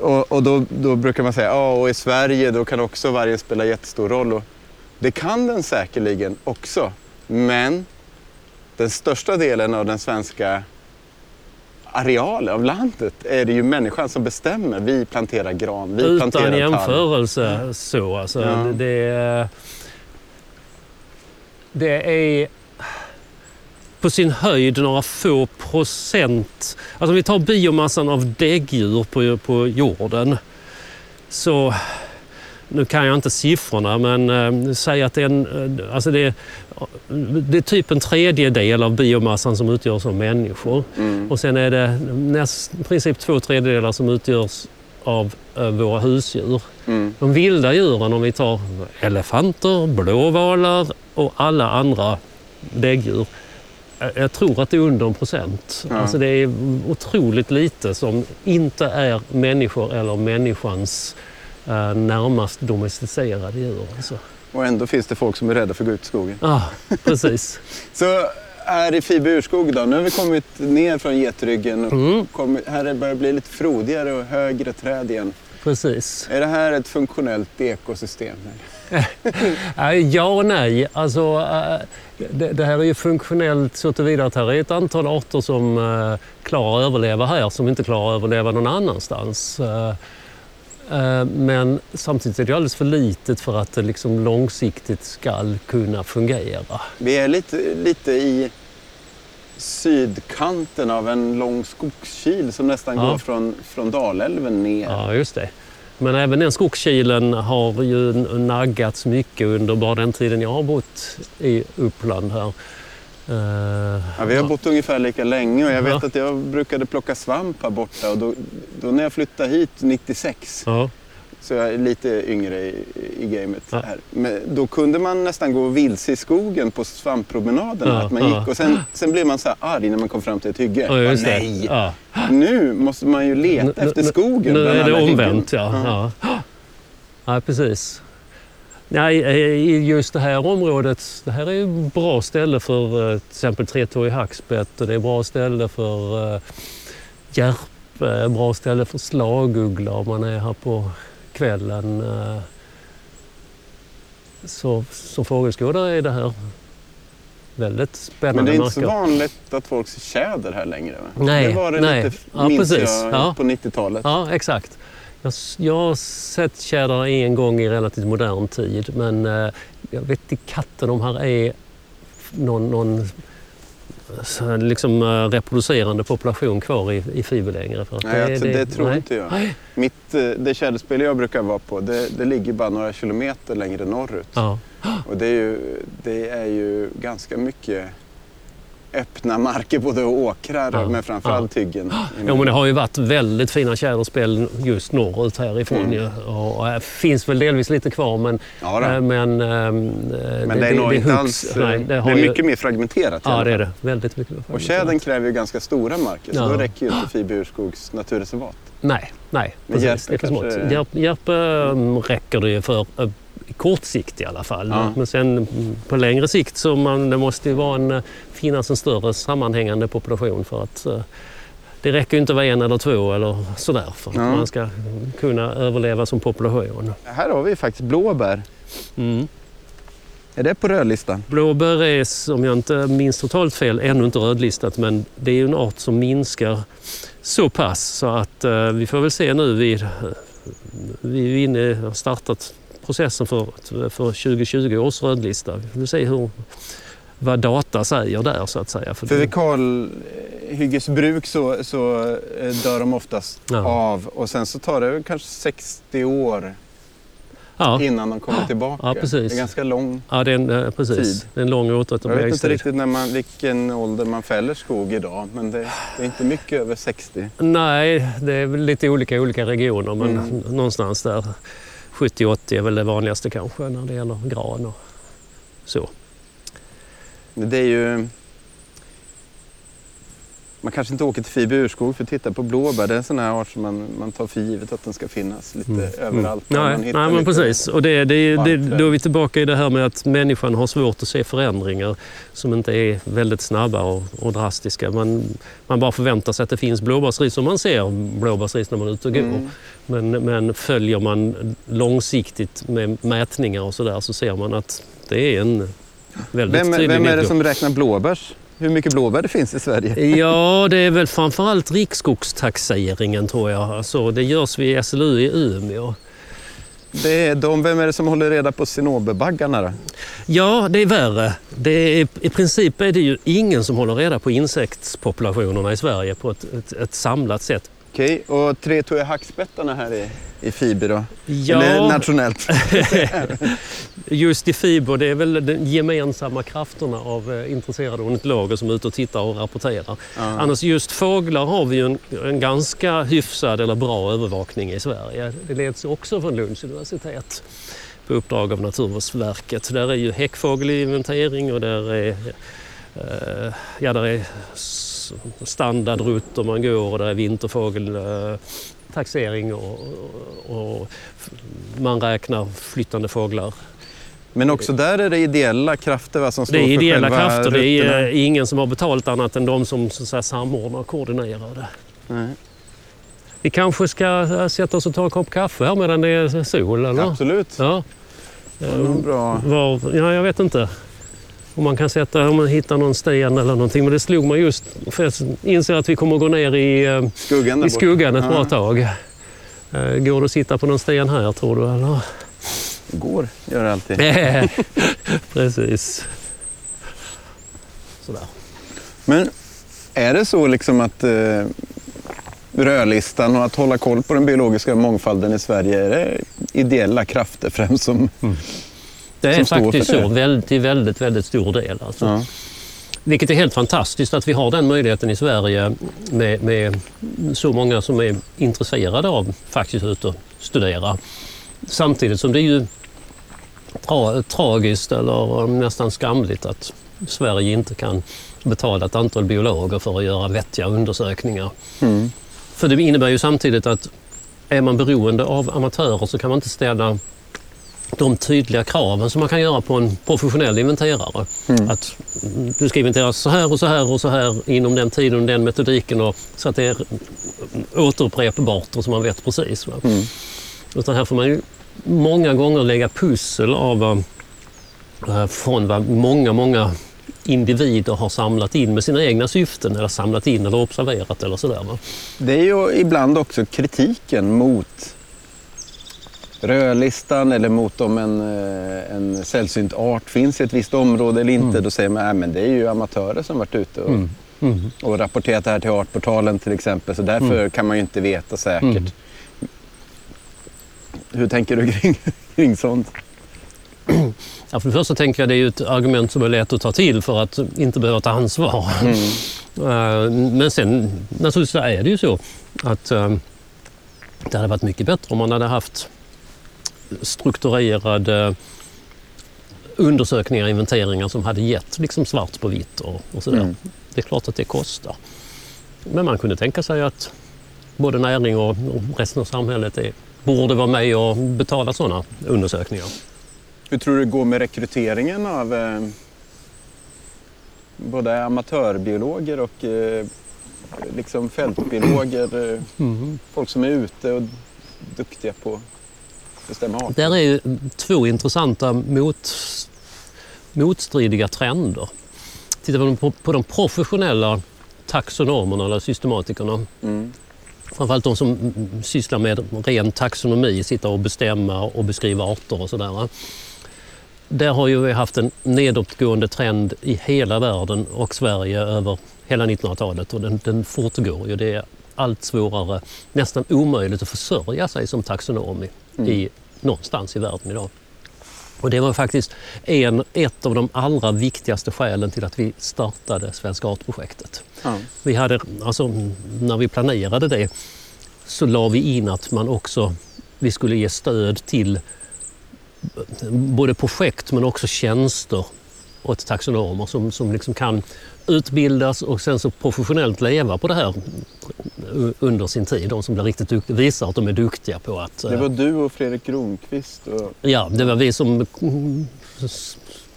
och och då, då brukar man säga, ja och i Sverige då kan också vargen spela jättestor roll. Och det kan den säkerligen också. Men den största delen av den svenska arealen av landet är det ju människan som bestämmer. Vi planterar gran, vi planterar Utan tall. jämförelse så. Alltså, Ja. det, det är på sin höjd några få procent. Alltså om vi tar biomassan av däggdjur på, på jorden så nu kan jag inte siffrorna, men eh, säg att det är, en, eh, alltså det, är, det är typ en tredjedel av biomassan som utgörs av människor. Mm. Och sen är det näst, i princip två tredjedelar som utgörs av eh, våra husdjur. Mm. De vilda djuren, om vi tar elefanter, blåvalar och alla andra däggdjur. Eh, Jag tror att det är under en procent. Ja. Alltså det är otroligt lite som inte är människor eller människans eh, närmast domesticerade djur. Alltså. Och ändå finns det folk som är rädda för att gå ut i skogen. Ah, precis. Så här i Fibe urskog då, nu har vi kommit ner från getryggen och Mm, kommit, här börjar det bli lite frodigare och högre träd igen. precis. Är det här ett funktionellt ekosystem? Eh, Ja och nej. Alltså, det, det här är ju funktionellt så tillvida att här är ett antal arter som eh, klarar att överleva här som inte klarar att överleva någon annanstans. Eh, eh, Men samtidigt är det alldeles för litet för att det liksom långsiktigt ska kunna fungera. Vi är lite, lite i sydkanten av en lång skogskil som nästan Ja. går från, från Dalälven ner. Ja, just det. Men även den skogskilen har ju naggats mycket under bara den tiden jag har bott i Uppland här. Eh, Ja, vi har bott ungefär lika länge och jag vet Ja. att jag brukade plocka svamp här borta och då, då när jag flyttade hit 96 Ja, så jag är lite yngre i, i gamet Ja. här. Men då kunde man nästan gå vilse i skogen på svamppromenaderna. Ja, att man gick och sen, sen blev man så här arg när man kom fram till ett hygge. ja, Bara. Nej, nu måste man ju leta Nu- efter skogen. Nu är det omvänt, ja. ja. precis. Nej, i just det här området, det här är ju ett bra ställe för eh, till exempel tretåig hackspett och det är bra ställe för uh, järpe, bra ställe för slaguggla om man är här på kvällen. eh. Så som fågelskådare är det här väldigt spännande Men det är inte så marker. vanligt att folk ser tjäder här längre. Va? Nej, det var det nej. lite, Ja, minns precis. jag, Ja. på 90-talet. Ja, exakt. Jag, jag har sett tjädrar en gång i relativt modern tid men eh, jag vet i katten om här är någon, någon så, liksom, eh, reproducerande population kvar i, i Fiber längre. För att Nej, det, det, tror nej. inte jag. Nej. Mitt, eh, det tjäderspel jag brukar vara på, det, det ligger bara några kilometer längre norrut. Ja. Och det är, ju, det är ju ganska mycket öppna marker, både åkrar Ja, men framförallt hyggen. Ja, men det har ju varit väldigt fina tjäderspel just norrut härifrån. Mm. Ju. Och, och här finns väl delvis lite kvar men, Ja, eh, men, ehm, men det, är nog inte alls... nej, eh, det, har är ju- mycket mer fragmenterat. Ja, det är det. Väldigt mycket. Och tjädern kräver ju ganska stora marker så Ja. då räcker ju inte Fiberurskogs naturreservat. Nej, nej. Men Precis. Järpe Det kanske- Järp, Järpe um, räcker det ju för kort sikt i alla fall. Ja. Men sen på längre sikt så man, det måste ju vara en, finnas en större sammanhängande population för att uh, det räcker ju inte att vara en eller två eller sådär för att Ja. man ska kunna överleva som population. Här har vi faktiskt blåbär. Mm. Är det på rödlistan? Blåbär är, om jag inte minns totalt fel, ännu inte rödlistat men det är ju en art som minskar så pass så att eh, vi får väl se nu eh, vi är inne, har startat processen för, för 2020 års rödlista. Vi får se hur, vad data säger där så att säga. För För vid kalhyggesbruk så, så eh, dör de oftast Ja. av och sen så tar det kanske 60 år ja, innan de kommer tillbaka. Ja, precis. Det är ganska lång. ja, det är en, eh, precis. Tid. Det är en lång Jag vet inte riktigt när man, vilken ålder man fäller skog idag men det, det är inte mycket över 60. Nej, det är lite olika i olika regioner men Mm. någonstans där 70-80 är väl det vanligaste kanske när det gäller gran och så. Men Det är ju... man kanske inte åker till Fibe urskog för att titta på blåbär. Det är en sån här art som man, man tar för givet att den ska finnas lite Mm. överallt. där Nej, man nej men precis. Och det, det, det, då är vi tillbaka i det här med att människan har svårt att se förändringar som inte är väldigt snabba och, och drastiska. Man, man bara förväntar sig att det finns blåbärsris som man ser blåbärsris när man är ute och går. Mm. Men, men följer man långsiktigt med mätningar och sådär så ser man att det är en väldigt Vem, tydlig vem är det som räknar blåbärs? Hur mycket blåbär det finns i Sverige? Ja, det är väl framförallt riksskogstaxeringen tror jag. Alltså, det görs vid SLU i Umeå. Det är de, vem är det som håller reda på cinobebaggarna då? Ja, det är värre. Det är, I princip är det ju ingen som håller reda på insektspopulationerna i Sverige på ett, ett, ett samlat sätt. Okej, och tretåiga hackspettarna här i, i Fiber då? Ja, Eller nationellt? just i fiber, det är väl de gemensamma krafterna av eh, intresserade ornitologer som är ute och tittar och rapporterar. Ja. Annars just fåglar har vi ju en, en ganska hyfsad eller bra övervakning i Sverige. Det leds också från Lunds universitet på uppdrag av Naturvårdsverket. Där är ju häckfågelinventering och där är, eh, ja, där är standardrutter man går och där är vinterfågeltaxering och, och, och man räknar flyttande fåglar. Men också där är det ideella krafter va, som står Det är för ideella själva krafter, det är rutterna? eh, ingen som har betalt annat än de som så säga, samordnar och koordinerar det. Nej, Vi kanske ska eh, sätta oss och ta en kopp kaffe här medan det är sol? Eller? Absolut. Ja. Det var bra. Var, ja, jag vet inte. Om man kan sätta, om man hittar någon sten eller någonting. Men det slog mig just, för jag inser att vi kommer att gå ner i, eh, Skuggan i skuggan ett Ja. bra tag. Eh, Går det att sitta på någon sten här tror du? Eller? Går, gör det alltid. Precis. Sådär. Men är det så liksom att eh, rödlistan och att hålla koll på den biologiska mångfalden i Sverige, är det ideella krafter främst som... Det är faktiskt så, väldigt, till väldigt, väldigt stor del. Alltså. Ja. Vilket är helt fantastiskt att vi har den möjligheten i Sverige med, med så många som är intresserade av faktiskt ut och studera. Samtidigt som det är ju tra, tragiskt eller nästan skamligt att Sverige inte kan betala ett antal biologer för att göra vettiga undersökningar. Mm. För det innebär ju samtidigt att är man beroende av amatörer så kan man inte ställa de tydliga kraven som man kan göra på en professionell inventerare. Mm. Att du ska inventeras så här och så här och så här inom den tiden och den metodiken och, så att det är återupprepbart och så man vet precis. Va? Mm. Utan här får man ju många gånger lägga pussel av eh, från vad många, många individer har samlat in med sina egna syften eller samlat in eller observerat eller sådär. Va? Det är ju ibland också kritiken mot rödlistan eller mot om en, eh, en sällsynt art finns i ett visst område eller inte. Mm. Då säger man att det är ju amatörer som varit ute och, Mm. Mm. och rapporterat det här till Artportalen till exempel. Så därför kan man ju inte veta säkert. Mm. Hur tänker du kring, kring sånt? Ja, för det första tänker jag det är ett argument som är lätt att ta till för att inte behöva ta ansvar. Mm. Eh, Men sen naturligtvis är det ju så att eh, det hade varit mycket bättre om man hade haft strukturerade undersökningar, inventeringar som hade gett liksom svart på vitt och, och sådär. Mm. Det är klart att det kostar. Men man kunde tänka sig att både näring och och resten av samhället är, borde vara med och betala sådana undersökningar. Hur tror du det går med rekryteringen av eh, både amatörbiologer och eh, liksom fältbiologer? Eh, folk som är ute och duktiga på bestämma? Där är ju två intressanta mot, motstridiga trender. Tittar man på, på de professionella taxonomerna eller systematikerna, Mm. framförallt de som sysslar med ren taxonomi, sitta och bestämma och beskriva arter och sådär. Där har ju vi haft en nedåtgående trend i hela världen och Sverige över hela 1900-talet och den, den fortgår ju. Det är allt svårare, nästan omöjligt att försörja sig som taxonom i, Mm. i, någonstans i världen idag. Och det var faktiskt en, ett av de allra viktigaste skälen till att vi startade Svenska artprojektet. Ja. Vi hade, alltså, när vi planerade det så la vi in att man också vi skulle ge stöd till både projekt men också tjänster åt taxonomer som, som liksom kan utbildas och sen så professionellt leva på det här under sin tid. De som blir riktigt duktiga, visar att de är duktiga på att... Det var du och Fredrik Gronqvist? Och... Ja, det var vi som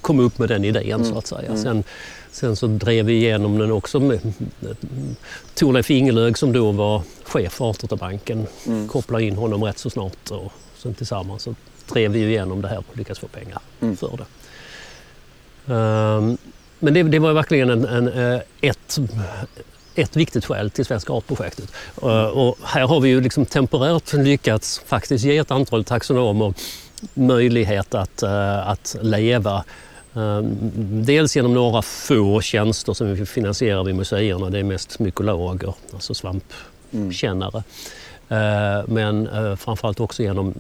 kom upp med den idén mm. så att säga. Mm. Sen, sen så drev vi igenom den också med Torleif Ingelög som då var chef för Artdatabanken. Mm. Kopplade in honom rätt så snart och sen tillsammans så drev vi igenom det här och lyckades få pengar mm. för det. Um, men det, det, var verkligen en, en, eh, ett, ett viktigt skäl till Svenska Artprojektet. Uh, eh, och här har vi ju liksom temporärt lyckats faktiskt ge ett antal taxonomer möjlighet att, uh, att leva ehm, dels genom några få tjänster som vi finansierar vid museerna. Det är mest mykologer, alltså svampkännare. Mm. Men eh, framförallt också genom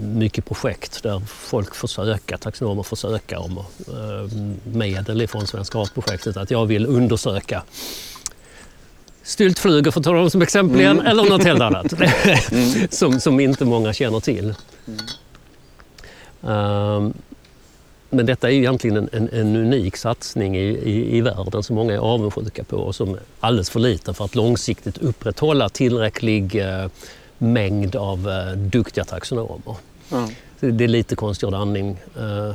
mycket projekt där folk får söka, taxonomer får söka om eh, medel ifrån Svenska artprojektet. Att jag vill undersöka styltflugor för att ta dem som exempel igen, mm. eller något helt annat mm. som, som inte många känner till. Um, men detta är ju egentligen en, en, en unik satsning i, i, i, världen som många är avundsjuka på och som är alldeles för liten för att långsiktigt upprätthålla tillräcklig eh, mängd av eh, duktiga taxonomer. Mm. Det är lite konstgjord andning. Eh,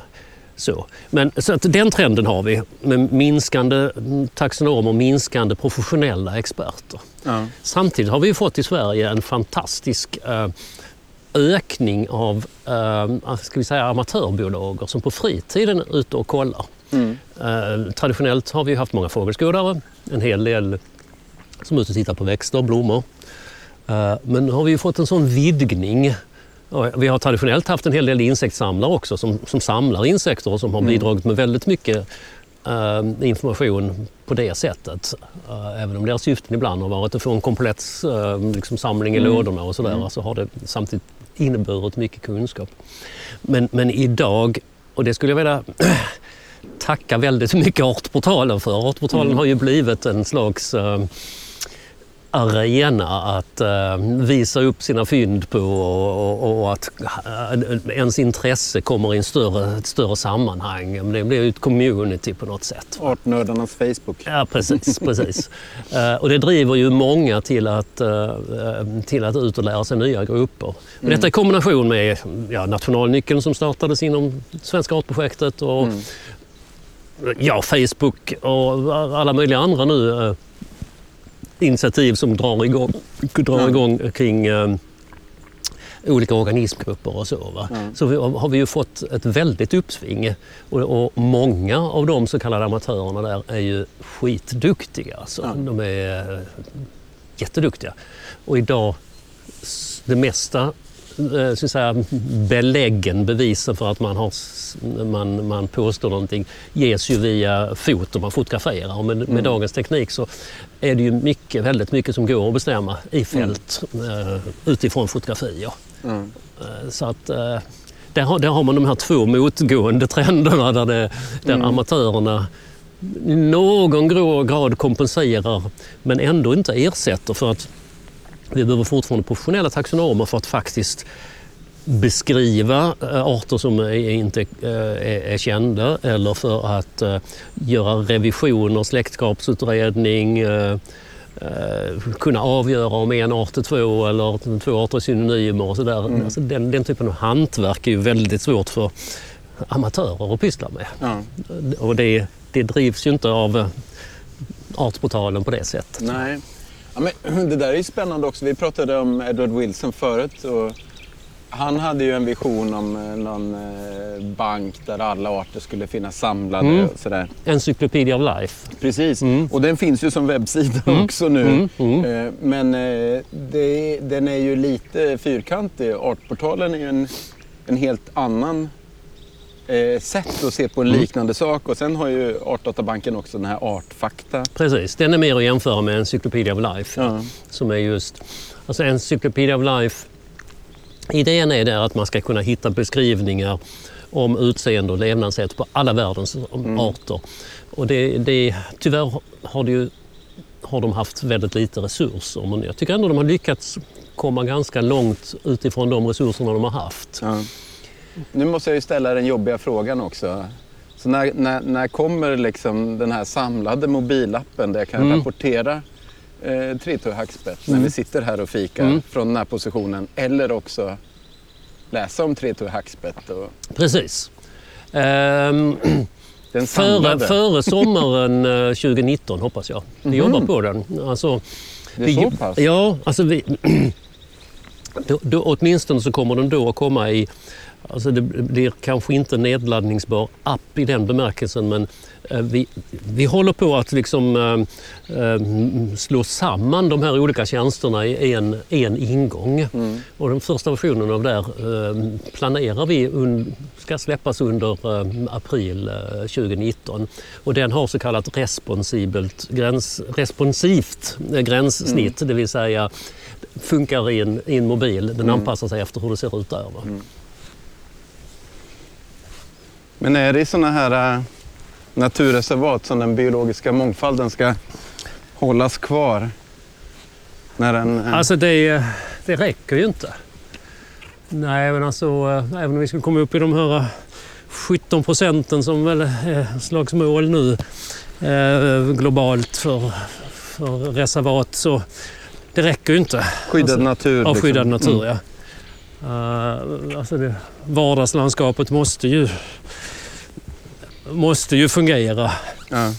så. Men, så att den trenden har vi med minskande taxonomer, minskande professionella experter. Mm. Samtidigt har vi fått i Sverige en fantastisk eh, ökning av eh, ska vi säga, amatörbiologer som på fritiden är ute och kollar. Mm. Eh, traditionellt har vi haft många fågelskådare, en hel del som är ute och tittar på växter och blommor. Eh, men nu har vi fått en sån vidgning. Vi har traditionellt haft en hel del insektssamlare också som, som samlar insekter och som har mm. bidragit med väldigt mycket Uh, information på det sättet. Uh, även om deras syften ibland har varit att få en komplett uh, liksom samling i mm. lådorna och sådär mm. så har det samtidigt inneburit mycket kunskap. Men, men idag, och det skulle jag vilja tacka väldigt mycket Artportalen för. Artportalen mm. har ju blivit en slags arena att uh, visa upp sina fynd på och, att uh, ens intresse kommer i en större, ett större sammanhang. Det blir ju ett community på något sätt. Artnördarnas Facebook. Ja, precis. precis. uh, och det driver ju många till att, till att ut och lära sig nya grupper. Mm. Detta i kombination med ja, Nationalnyckeln som startades inom Svenska Artprojektet och mm. ja, Facebook och alla möjliga andra nu initiativ som drar igång, drar igång kring eh, olika organismgrupper och så. Va? Mm. Så vi, har vi ju fått ett väldigt uppsving och, och, många av de så kallade amatörerna där är ju skitduktiga. Alltså. Mm. De är eh, jätteduktiga. Och idag, det mesta så att säga, beläggen, bevisen för att man, har, man, man påstår någonting ges ju via foto, man fotograferar. Och med, med mm. dagens teknik så är det ju mycket, väldigt mycket som går att bestämma i fält mm. uh, utifrån fotografier. Mm. Så att uh, där, har, där har man de här två motgående trenderna där, det, där mm. amatörerna någon grad kompenserar men ändå inte ersätter för att vi behöver fortfarande professionella taxonomer för att faktiskt beskriva eh, arter som inte eh, är kända eller för att eh, göra revisioner, släktskapsutredning, kunna avgöra om en art är två eller två arter är synonymer och sådär. Mm. Alltså den, den typen av hantverk är ju väldigt svårt för amatörer att pyssla med. Ja. Och det, det drivs ju inte av Artportalen på det sättet. Nej. Ja, men det där är ju spännande också. Vi pratade om Edward Wilson förut. Och han hade ju en vision om eh, någon eh, bank där alla arter skulle finnas samlade. Mm. Och sådär. Encyclopedia of Life. Precis, mm. och den finns ju som webbsida mm. också nu. Mm. Mm. Eh, men det, den är ju lite fyrkantig. Artportalen är ju en, en helt annan eh, sätt att se på en mm. liknande mm. sak. Och sen har ju Artdatabanken också den här Artfakta. Precis, den är mer att jämföra med Encyclopedia of Life. Ja. Som är just, alltså Encyclopedia of Life, idén är där att man ska kunna hitta beskrivningar om utseende och levnadssätt på alla världens mm. arter. Och det, det, tyvärr har, det ju, har de haft väldigt lite resurser men jag tycker ändå de har lyckats komma ganska långt utifrån de resurserna de har haft. Ja. Nu måste jag ju ställa den jobbiga frågan också. Så när, när, när kommer liksom den här samlade mobilappen där jag kan Mm. rapportera eh, tritur hackspett när Mm. vi sitter här och fikar Mm. från den här positionen eller också läsa om tritur hackspett och Precis. Ehm, före, före sommaren eh, 2019 hoppas jag. Vi Mhm. jobbar på den. Alltså, Det är vi, så pass? Ja, alltså vi, då, då, åtminstone så kommer den då att komma i Alltså det blir kanske inte en nedladdningsbar app i den bemärkelsen men eh, vi, vi håller på att liksom, eh, slå samman de här olika tjänsterna i en, en ingång. Mm. Och den första versionen av det här eh, planerar vi un, ska släppas under eh, april eh, 2019. Och den har så kallat responsibelt gräns, responsivt gränssnitt, det vill säga funkar i en, i en mobil. Den Mm. anpassar sig efter hur det ser ut där. Mm. Men är det i sådana här äh, naturreservat som den biologiska mångfalden ska hållas kvar? När den, äh, Alltså det, det räcker ju inte. Nej, men alltså eh, även om vi skulle komma upp i de här eh, 17 procenten som väl är slags mål nu eh, globalt för, för reservat så det räcker ju inte. skyddad alltså, natur. Liksom. skyddad natur, Mm. ja. Eh, alltså det, vardagslandskapet måste ju, måste ju fungera. Ja.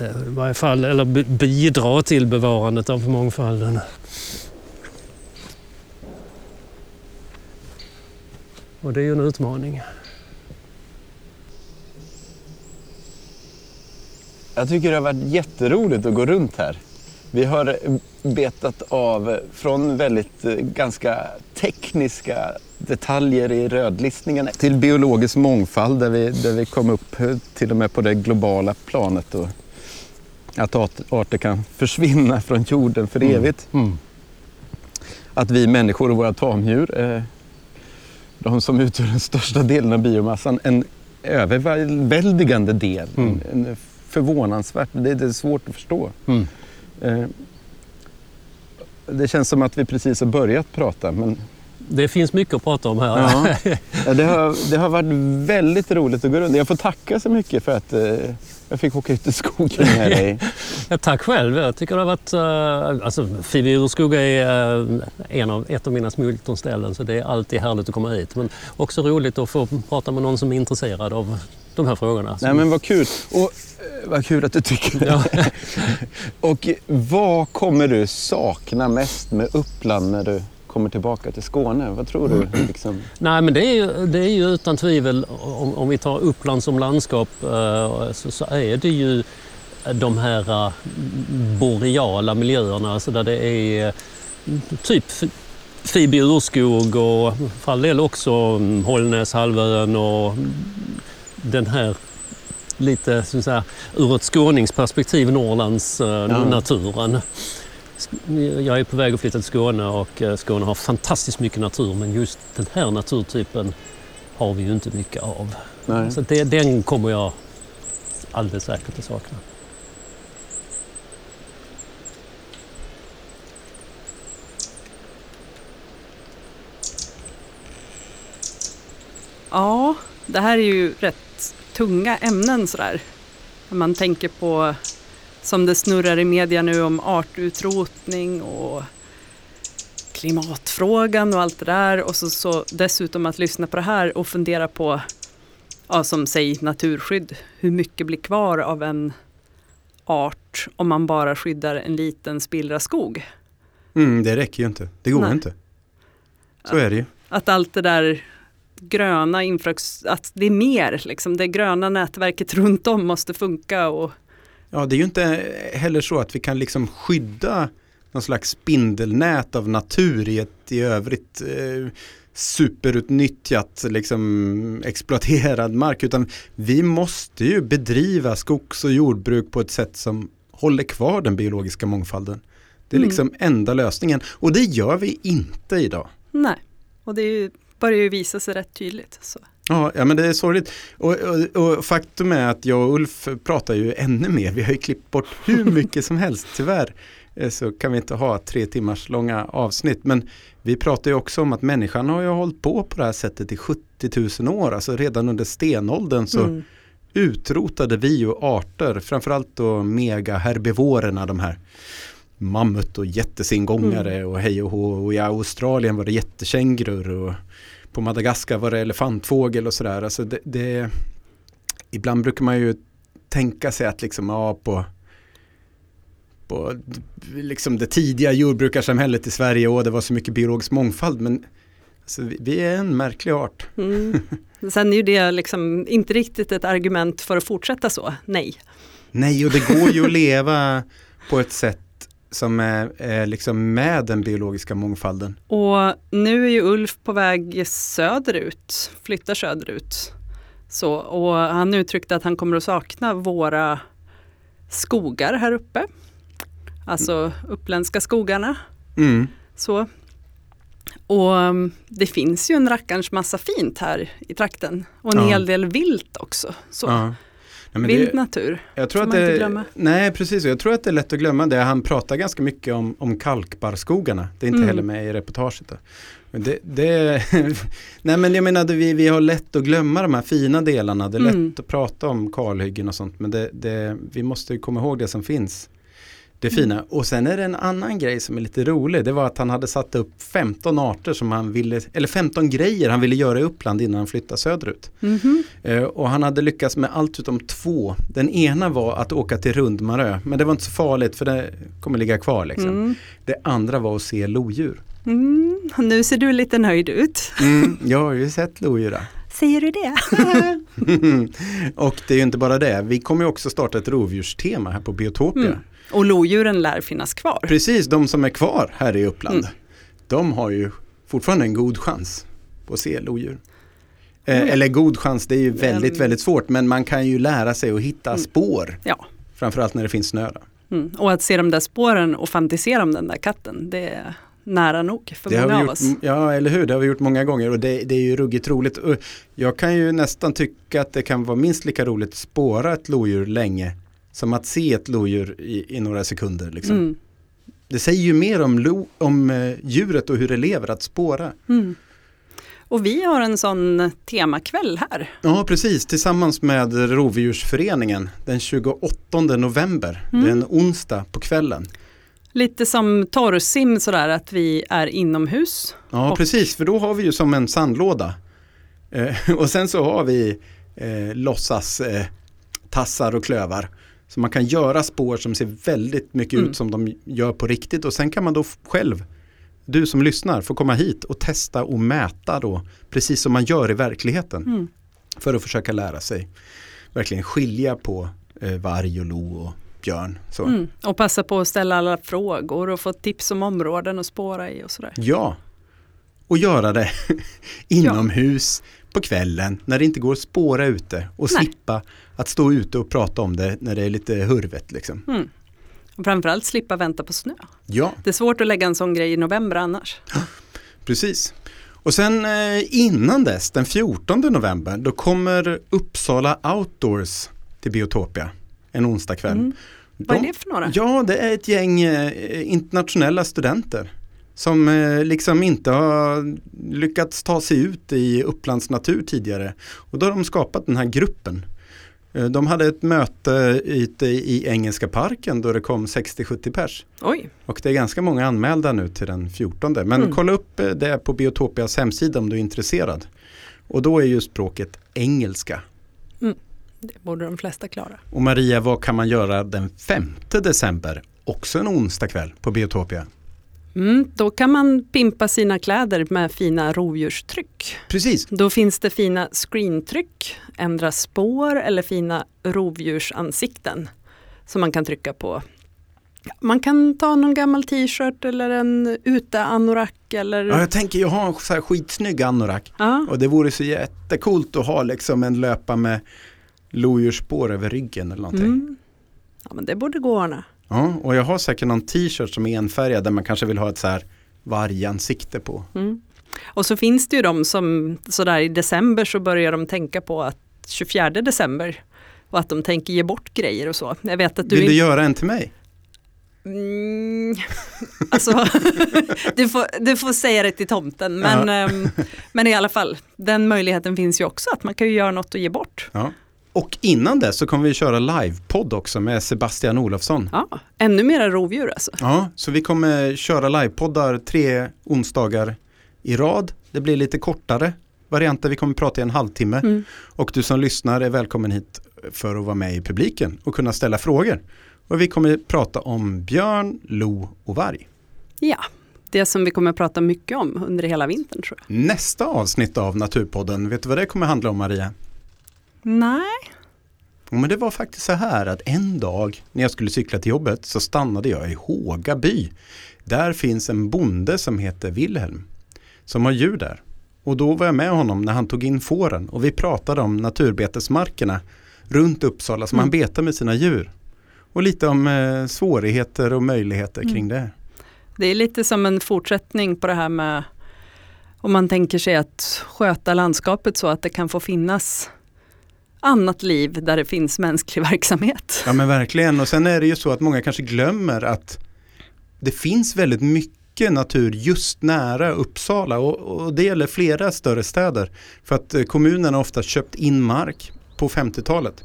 I varje fall, eller bi- bidra till bevarandet av mångfalden. Och det är ju en utmaning. Jag tycker det har varit jätteroligt att gå runt här. Vi har betat av från väldigt eh, ganska tekniska detaljer i rödlistningen till biologisk mångfald där vi, där vi kom upp eh, till och med på det globala planet. Och att art- arter kan försvinna från jorden för Mm. evigt. Att vi människor och våra tamdjur, eh, de som utgör den största delen av biomassan, en överväldigande del, Mm. en, förvånansvärt, det, det är svårt att förstå. Eh, det känns som att vi precis har börjat prata men Det finns mycket att prata om här. Ja. det, har, det har varit väldigt roligt att gå runt. Jag får tacka så mycket för att eh, jag fick åka ut i skogen med dig. Ja, tack själv. Jag tycker det har varit... Uh, alltså, Fibi urskog är eh, en av, ett av mina smultronställen så det är alltid härligt att komma hit. Men också roligt att få prata med någon som är intresserad av de här frågorna. Nej men vad kul. Och eh, vad kul att du tycker det. Ja. Och vad kommer du sakna mest med Uppland när du kommer tillbaka till Skåne? Vad tror du? Liksom? Nej, men det är ju, det är ju utan tvivel, om, om vi tar Uppland som landskap, eh, så, så är det ju de här eh, boreala miljöerna, alltså där det är typ Fibi urskog och för all del också mm, Hållnäshalvön och den här lite så att säga, ur ett skåningsperspektiv Norrlands eh, naturen. Jag är på väg att flytta till Skåne och eh, Skåne har fantastiskt mycket natur men just den här naturtypen har vi ju inte mycket av. Nej. Så det, den kommer jag alldeles säkert att sakna. Ja, det här är ju rätt tunga ämnen sådär. När man tänker på, som det snurrar i media nu om artutrotning och klimatfrågan och allt det där. Och så, så dessutom att lyssna på det här och fundera på, ja, som säg naturskydd, hur mycket blir kvar av en art om man bara skyddar en liten spillra skog? Mm, det räcker ju inte. Det går Nej. inte. Så är det ju. Att allt det där gröna infrax, att det är mer, liksom, det gröna nätverket runt om måste funka. Och, Ja, det är ju inte heller så att vi kan liksom skydda någon slags spindelnät av natur i ett i övrigt eh, superutnyttjat, liksom exploaterad mark, utan vi måste ju bedriva skogs och jordbruk på ett sätt som håller kvar den biologiska mångfalden. Det är Mm. liksom enda lösningen och det gör vi inte idag. nej, och det är ju, börjar ju visa sig rätt tydligt. Så. Ja, ja men det är sorgligt. Och, och, och faktum är att jag och Ulf pratar ju ännu mer. Vi har ju klippt bort hur mycket som helst tyvärr. eh, så kan vi inte ha tre timmars långa avsnitt. Men vi pratar ju också om att människan har ju hållit på på det här sättet i 70 000 år. Alltså redan under stenåldern så Mm. utrotade vi ju arter, framförallt då megaherbivorerna, de här mammut och jättesingångare och hej och hå. Och i Australien var det jättekängurur och på Madagaskar var det elefantfågel och sådär. Alltså det, det, ibland brukar man ju tänka sig att liksom, ja, på, på liksom det tidiga jordbrukarsamhället i Sverige och det var så mycket biologisk mångfald. Men alltså, vi, vi är en märklig art. Mm. Sen är ju det liksom inte riktigt ett argument för att fortsätta så, nej. Nej, och det går ju att leva på ett sätt som är, är liksom med den biologiska mångfalden. Och nu är ju Ulf på väg söderut, flyttar söderut. Så, och han uttryckte att han kommer att sakna våra skogar här uppe. Alltså uppländska skogarna. Mm. Så. Och um, det finns ju en rackarns massa fint här i trakten. Och en Ja. hel del vilt också. Så. Ja. Men Vild natur. jag tror att man inte glömma. nej, precis. Jag tror att det är lätt att glömma det. Han pratar ganska mycket om, om kalkbarrskogarna. Det är inte Mm. heller med i reportaget. Då. Det, det, nej men jag menar, vi, vi har lätt att glömma de här fina delarna. Det är Mm. lätt att prata om kalhyggen och sånt. Men det, det, vi måste ju komma ihåg det som finns. Det fina. Mm. Och sen är det en annan grej som är lite rolig. Det var att han hade satt upp 15 arter som han ville, eller 15 grejer han ville göra i Uppland innan han flyttade söderut. Mhm. Eh, och han hade lyckats med allt utom två. Den ena var att åka till Rundmarö, men det var inte så farligt för det kommer ligga kvar. Liksom. Mm. Det andra var att se lodjur. Mm. Nu ser du lite nöjd ut. Mm, jag har ju sett lodjur. Säger du det? och det är ju inte bara det, vi kommer också starta ett rovdjurstema här på Biotopia. Mm. Och lodjuren lär finnas kvar. Precis, de som är kvar här i Uppland, Mm. de har ju fortfarande en god chans på att se lodjur. Eh, ja. Eller god chans, det är ju väldigt, Men- väldigt svårt, men man kan ju lära sig att hitta Mm. spår. Ja. Framförallt när det finns snö. Mm. Och att se de där spåren och fantisera om den där katten, det är nära nog för Det många av gjort, oss. Ja, eller hur? Det har vi gjort många gånger och det, det är ju ruggigt roligt. Jag kan ju nästan tycka att det kan vara minst lika roligt att spåra ett lodjur länge som att se ett lodjur i, i några sekunder. Liksom. Mm. Det säger ju mer om, lo, om eh, djuret och hur det lever att spåra. Mm. Och vi har en sån temakväll här. Ja, precis. Tillsammans med Rovdjursföreningen den 28 november. Mm. Det är en onsdag på kvällen. Lite som torrsim sådär att vi är inomhus. Ja, Och- precis. För då har vi ju som en sandlåda. Eh, och sen så har vi eh, låtsas eh, tassar och klövar. Så man kan göra spår som ser väldigt mycket Mm. ut som de gör på riktigt. Och sen kan man då själv, du som lyssnar, få komma hit och testa och mäta då. Precis som man gör i verkligheten. Mm. För att försöka lära sig verkligen skilja på eh, varg och lo och björn. Mm. Och passa på att ställa alla frågor och få tips om områden att spåra i och sådär. Ja, och göra det inomhus på kvällen när det inte går att spåra ute och Nej. slippa att stå ute och prata om det när det är lite hurvet. Liksom. Mm. Och framförallt slippa vänta på snö. Ja, Det är svårt att lägga en sån grej i november annars. precis. Och sen eh, innan dess, den 14 november, då kommer Uppsala Outdoors till Biotopia en onsdag kväll. Mm. Vad är De- det för några? Ja, det är ett gäng eh, internationella studenter som eh, liksom inte har lyckats ta sig ut i Upplands natur tidigare. Och då har de skapat den här gruppen. Eh, de hade ett möte ute i Engelska parken då det kom 60-70 pers. Oj, Och det är ganska många anmälda nu till den 14. Men Mm. kolla upp eh, det på Biotopias hemsida om du är intresserad. Och då är ju språket engelska. det borde de flesta klara. Och Maria, vad kan man göra den 5 december? Också en onsdag kväll på Biotopia. Mm, då kan man pimpa sina kläder med fina rovdjurstryck. Precis, Då finns det fina screentryck, ändra spår eller fina rovdjursansikten som man kan trycka på. Man kan ta någon gammal t-shirt eller en ute-anorak eller... ja, jag tänker jag har en så här skitsnygg anorak. Ja, Och det vore så jättecoolt att ha liksom en löpa med lodjursspår över ryggen eller någonting. mm. ja men det borde gå att ordna. Ja, och jag har säkert någon t-shirt som är enfärgad där man kanske vill ha ett så här vargansikte på. Mm. Och så finns det ju de som sådär i december så börjar de tänka på att 24 december och att de tänker ge bort grejer och så. Jag vet att du, Vill du göra en till mig? Mm, alltså, du, får, du får säga det till tomten. Men, Ja. ehm, men i alla fall, den möjligheten finns ju också att man kan ju göra något och ge bort. Ja. Och innan det så kommer vi köra livepodd också med Sebastian Olofsson. Ja, ännu mera rovdjur alltså. Ja, så vi kommer köra livepoddar tre onsdagar i rad. Det blir lite kortare varianter. Vi kommer prata i en halvtimme. Mm. Och du som lyssnar är välkommen hit för att vara med i publiken och kunna ställa frågor. Och vi kommer prata om björn, lo och varg. Ja, det som vi kommer prata mycket om under hela vintern tror jag. Nästa avsnitt av Naturpodden, vet du vad det kommer handla om Maria? Nej, Men det var faktiskt så här att en dag när jag skulle cykla till jobbet så stannade jag i Håga by. Där finns en bonde som heter Wilhelm som har djur där. Och då var jag med honom när han tog in fåren och vi pratade om naturbetesmarkerna runt Uppsala som Mm. han betar med sina djur. Och lite om eh, svårigheter och möjligheter Mm. kring det. det är lite som en fortsättning på det här med om man tänker sig att sköta landskapet så att det kan få finnas annat liv där det finns mänsklig verksamhet. Ja men verkligen och sen är det ju så att många kanske glömmer att det finns väldigt mycket natur just nära Uppsala och, och det gäller flera större städer. För att kommunerna kommunen har ofta köpt in mark på 50-talet.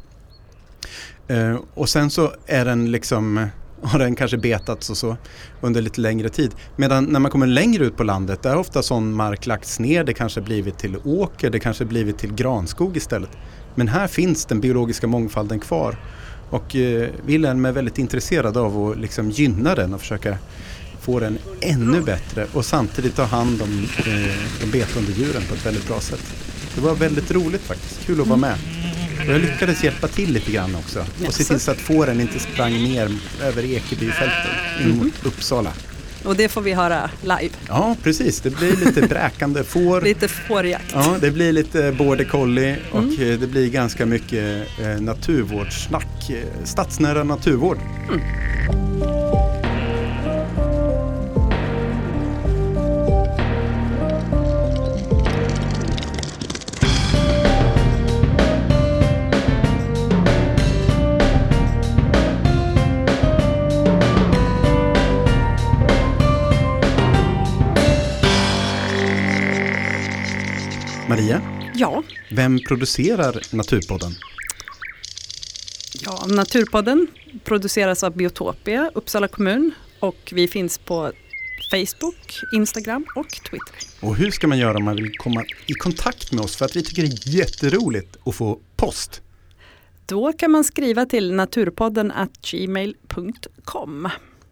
Eh, och sen så är den liksom, har den kanske betats och så under lite längre tid. Medan när man kommer längre ut på landet där har ofta sån mark lagts ner, det kanske blivit till åker, det kanske blivit till granskog istället. Men här finns den biologiska mångfalden kvar. Och eh, Wilhelm är väldigt intresserad av att liksom gynna den och försöka få den ännu bättre och samtidigt ta hand om eh, de betande djuren på ett väldigt bra sätt. Det var väldigt roligt faktiskt, kul att vara med. Och jag lyckades hjälpa till lite grann också och se till så att fåren inte sprang ner över Ekebyfälten in mot Uppsala. Och det får vi höra live. Ja, precis. Det blir lite bräkande får. Lite fårjakt. Ja, det blir lite border collie och eh, det blir ganska mycket eh, naturvårdssnack. eh, Stadsnära naturvård. Maria, Ja, vem producerar Naturpodden? ja, Naturpodden produceras av Biotopia, Uppsala kommun och vi finns på Facebook, Instagram och Twitter. Och hur ska man göra om man vill komma i kontakt med oss? För att vi tycker det är jätteroligt att få post. Då kan man skriva till naturpodden at gmail.com.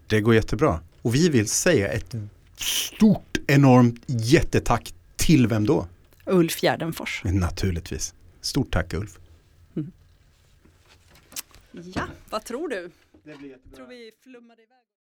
Det går jättebra. Och vi vill säga ett stort, enormt jättetack till vem då? Ulf Gärdenfors. Naturligtvis. Stort tack Ulf. Ja, vad tror du? Tror vi flummade iväg?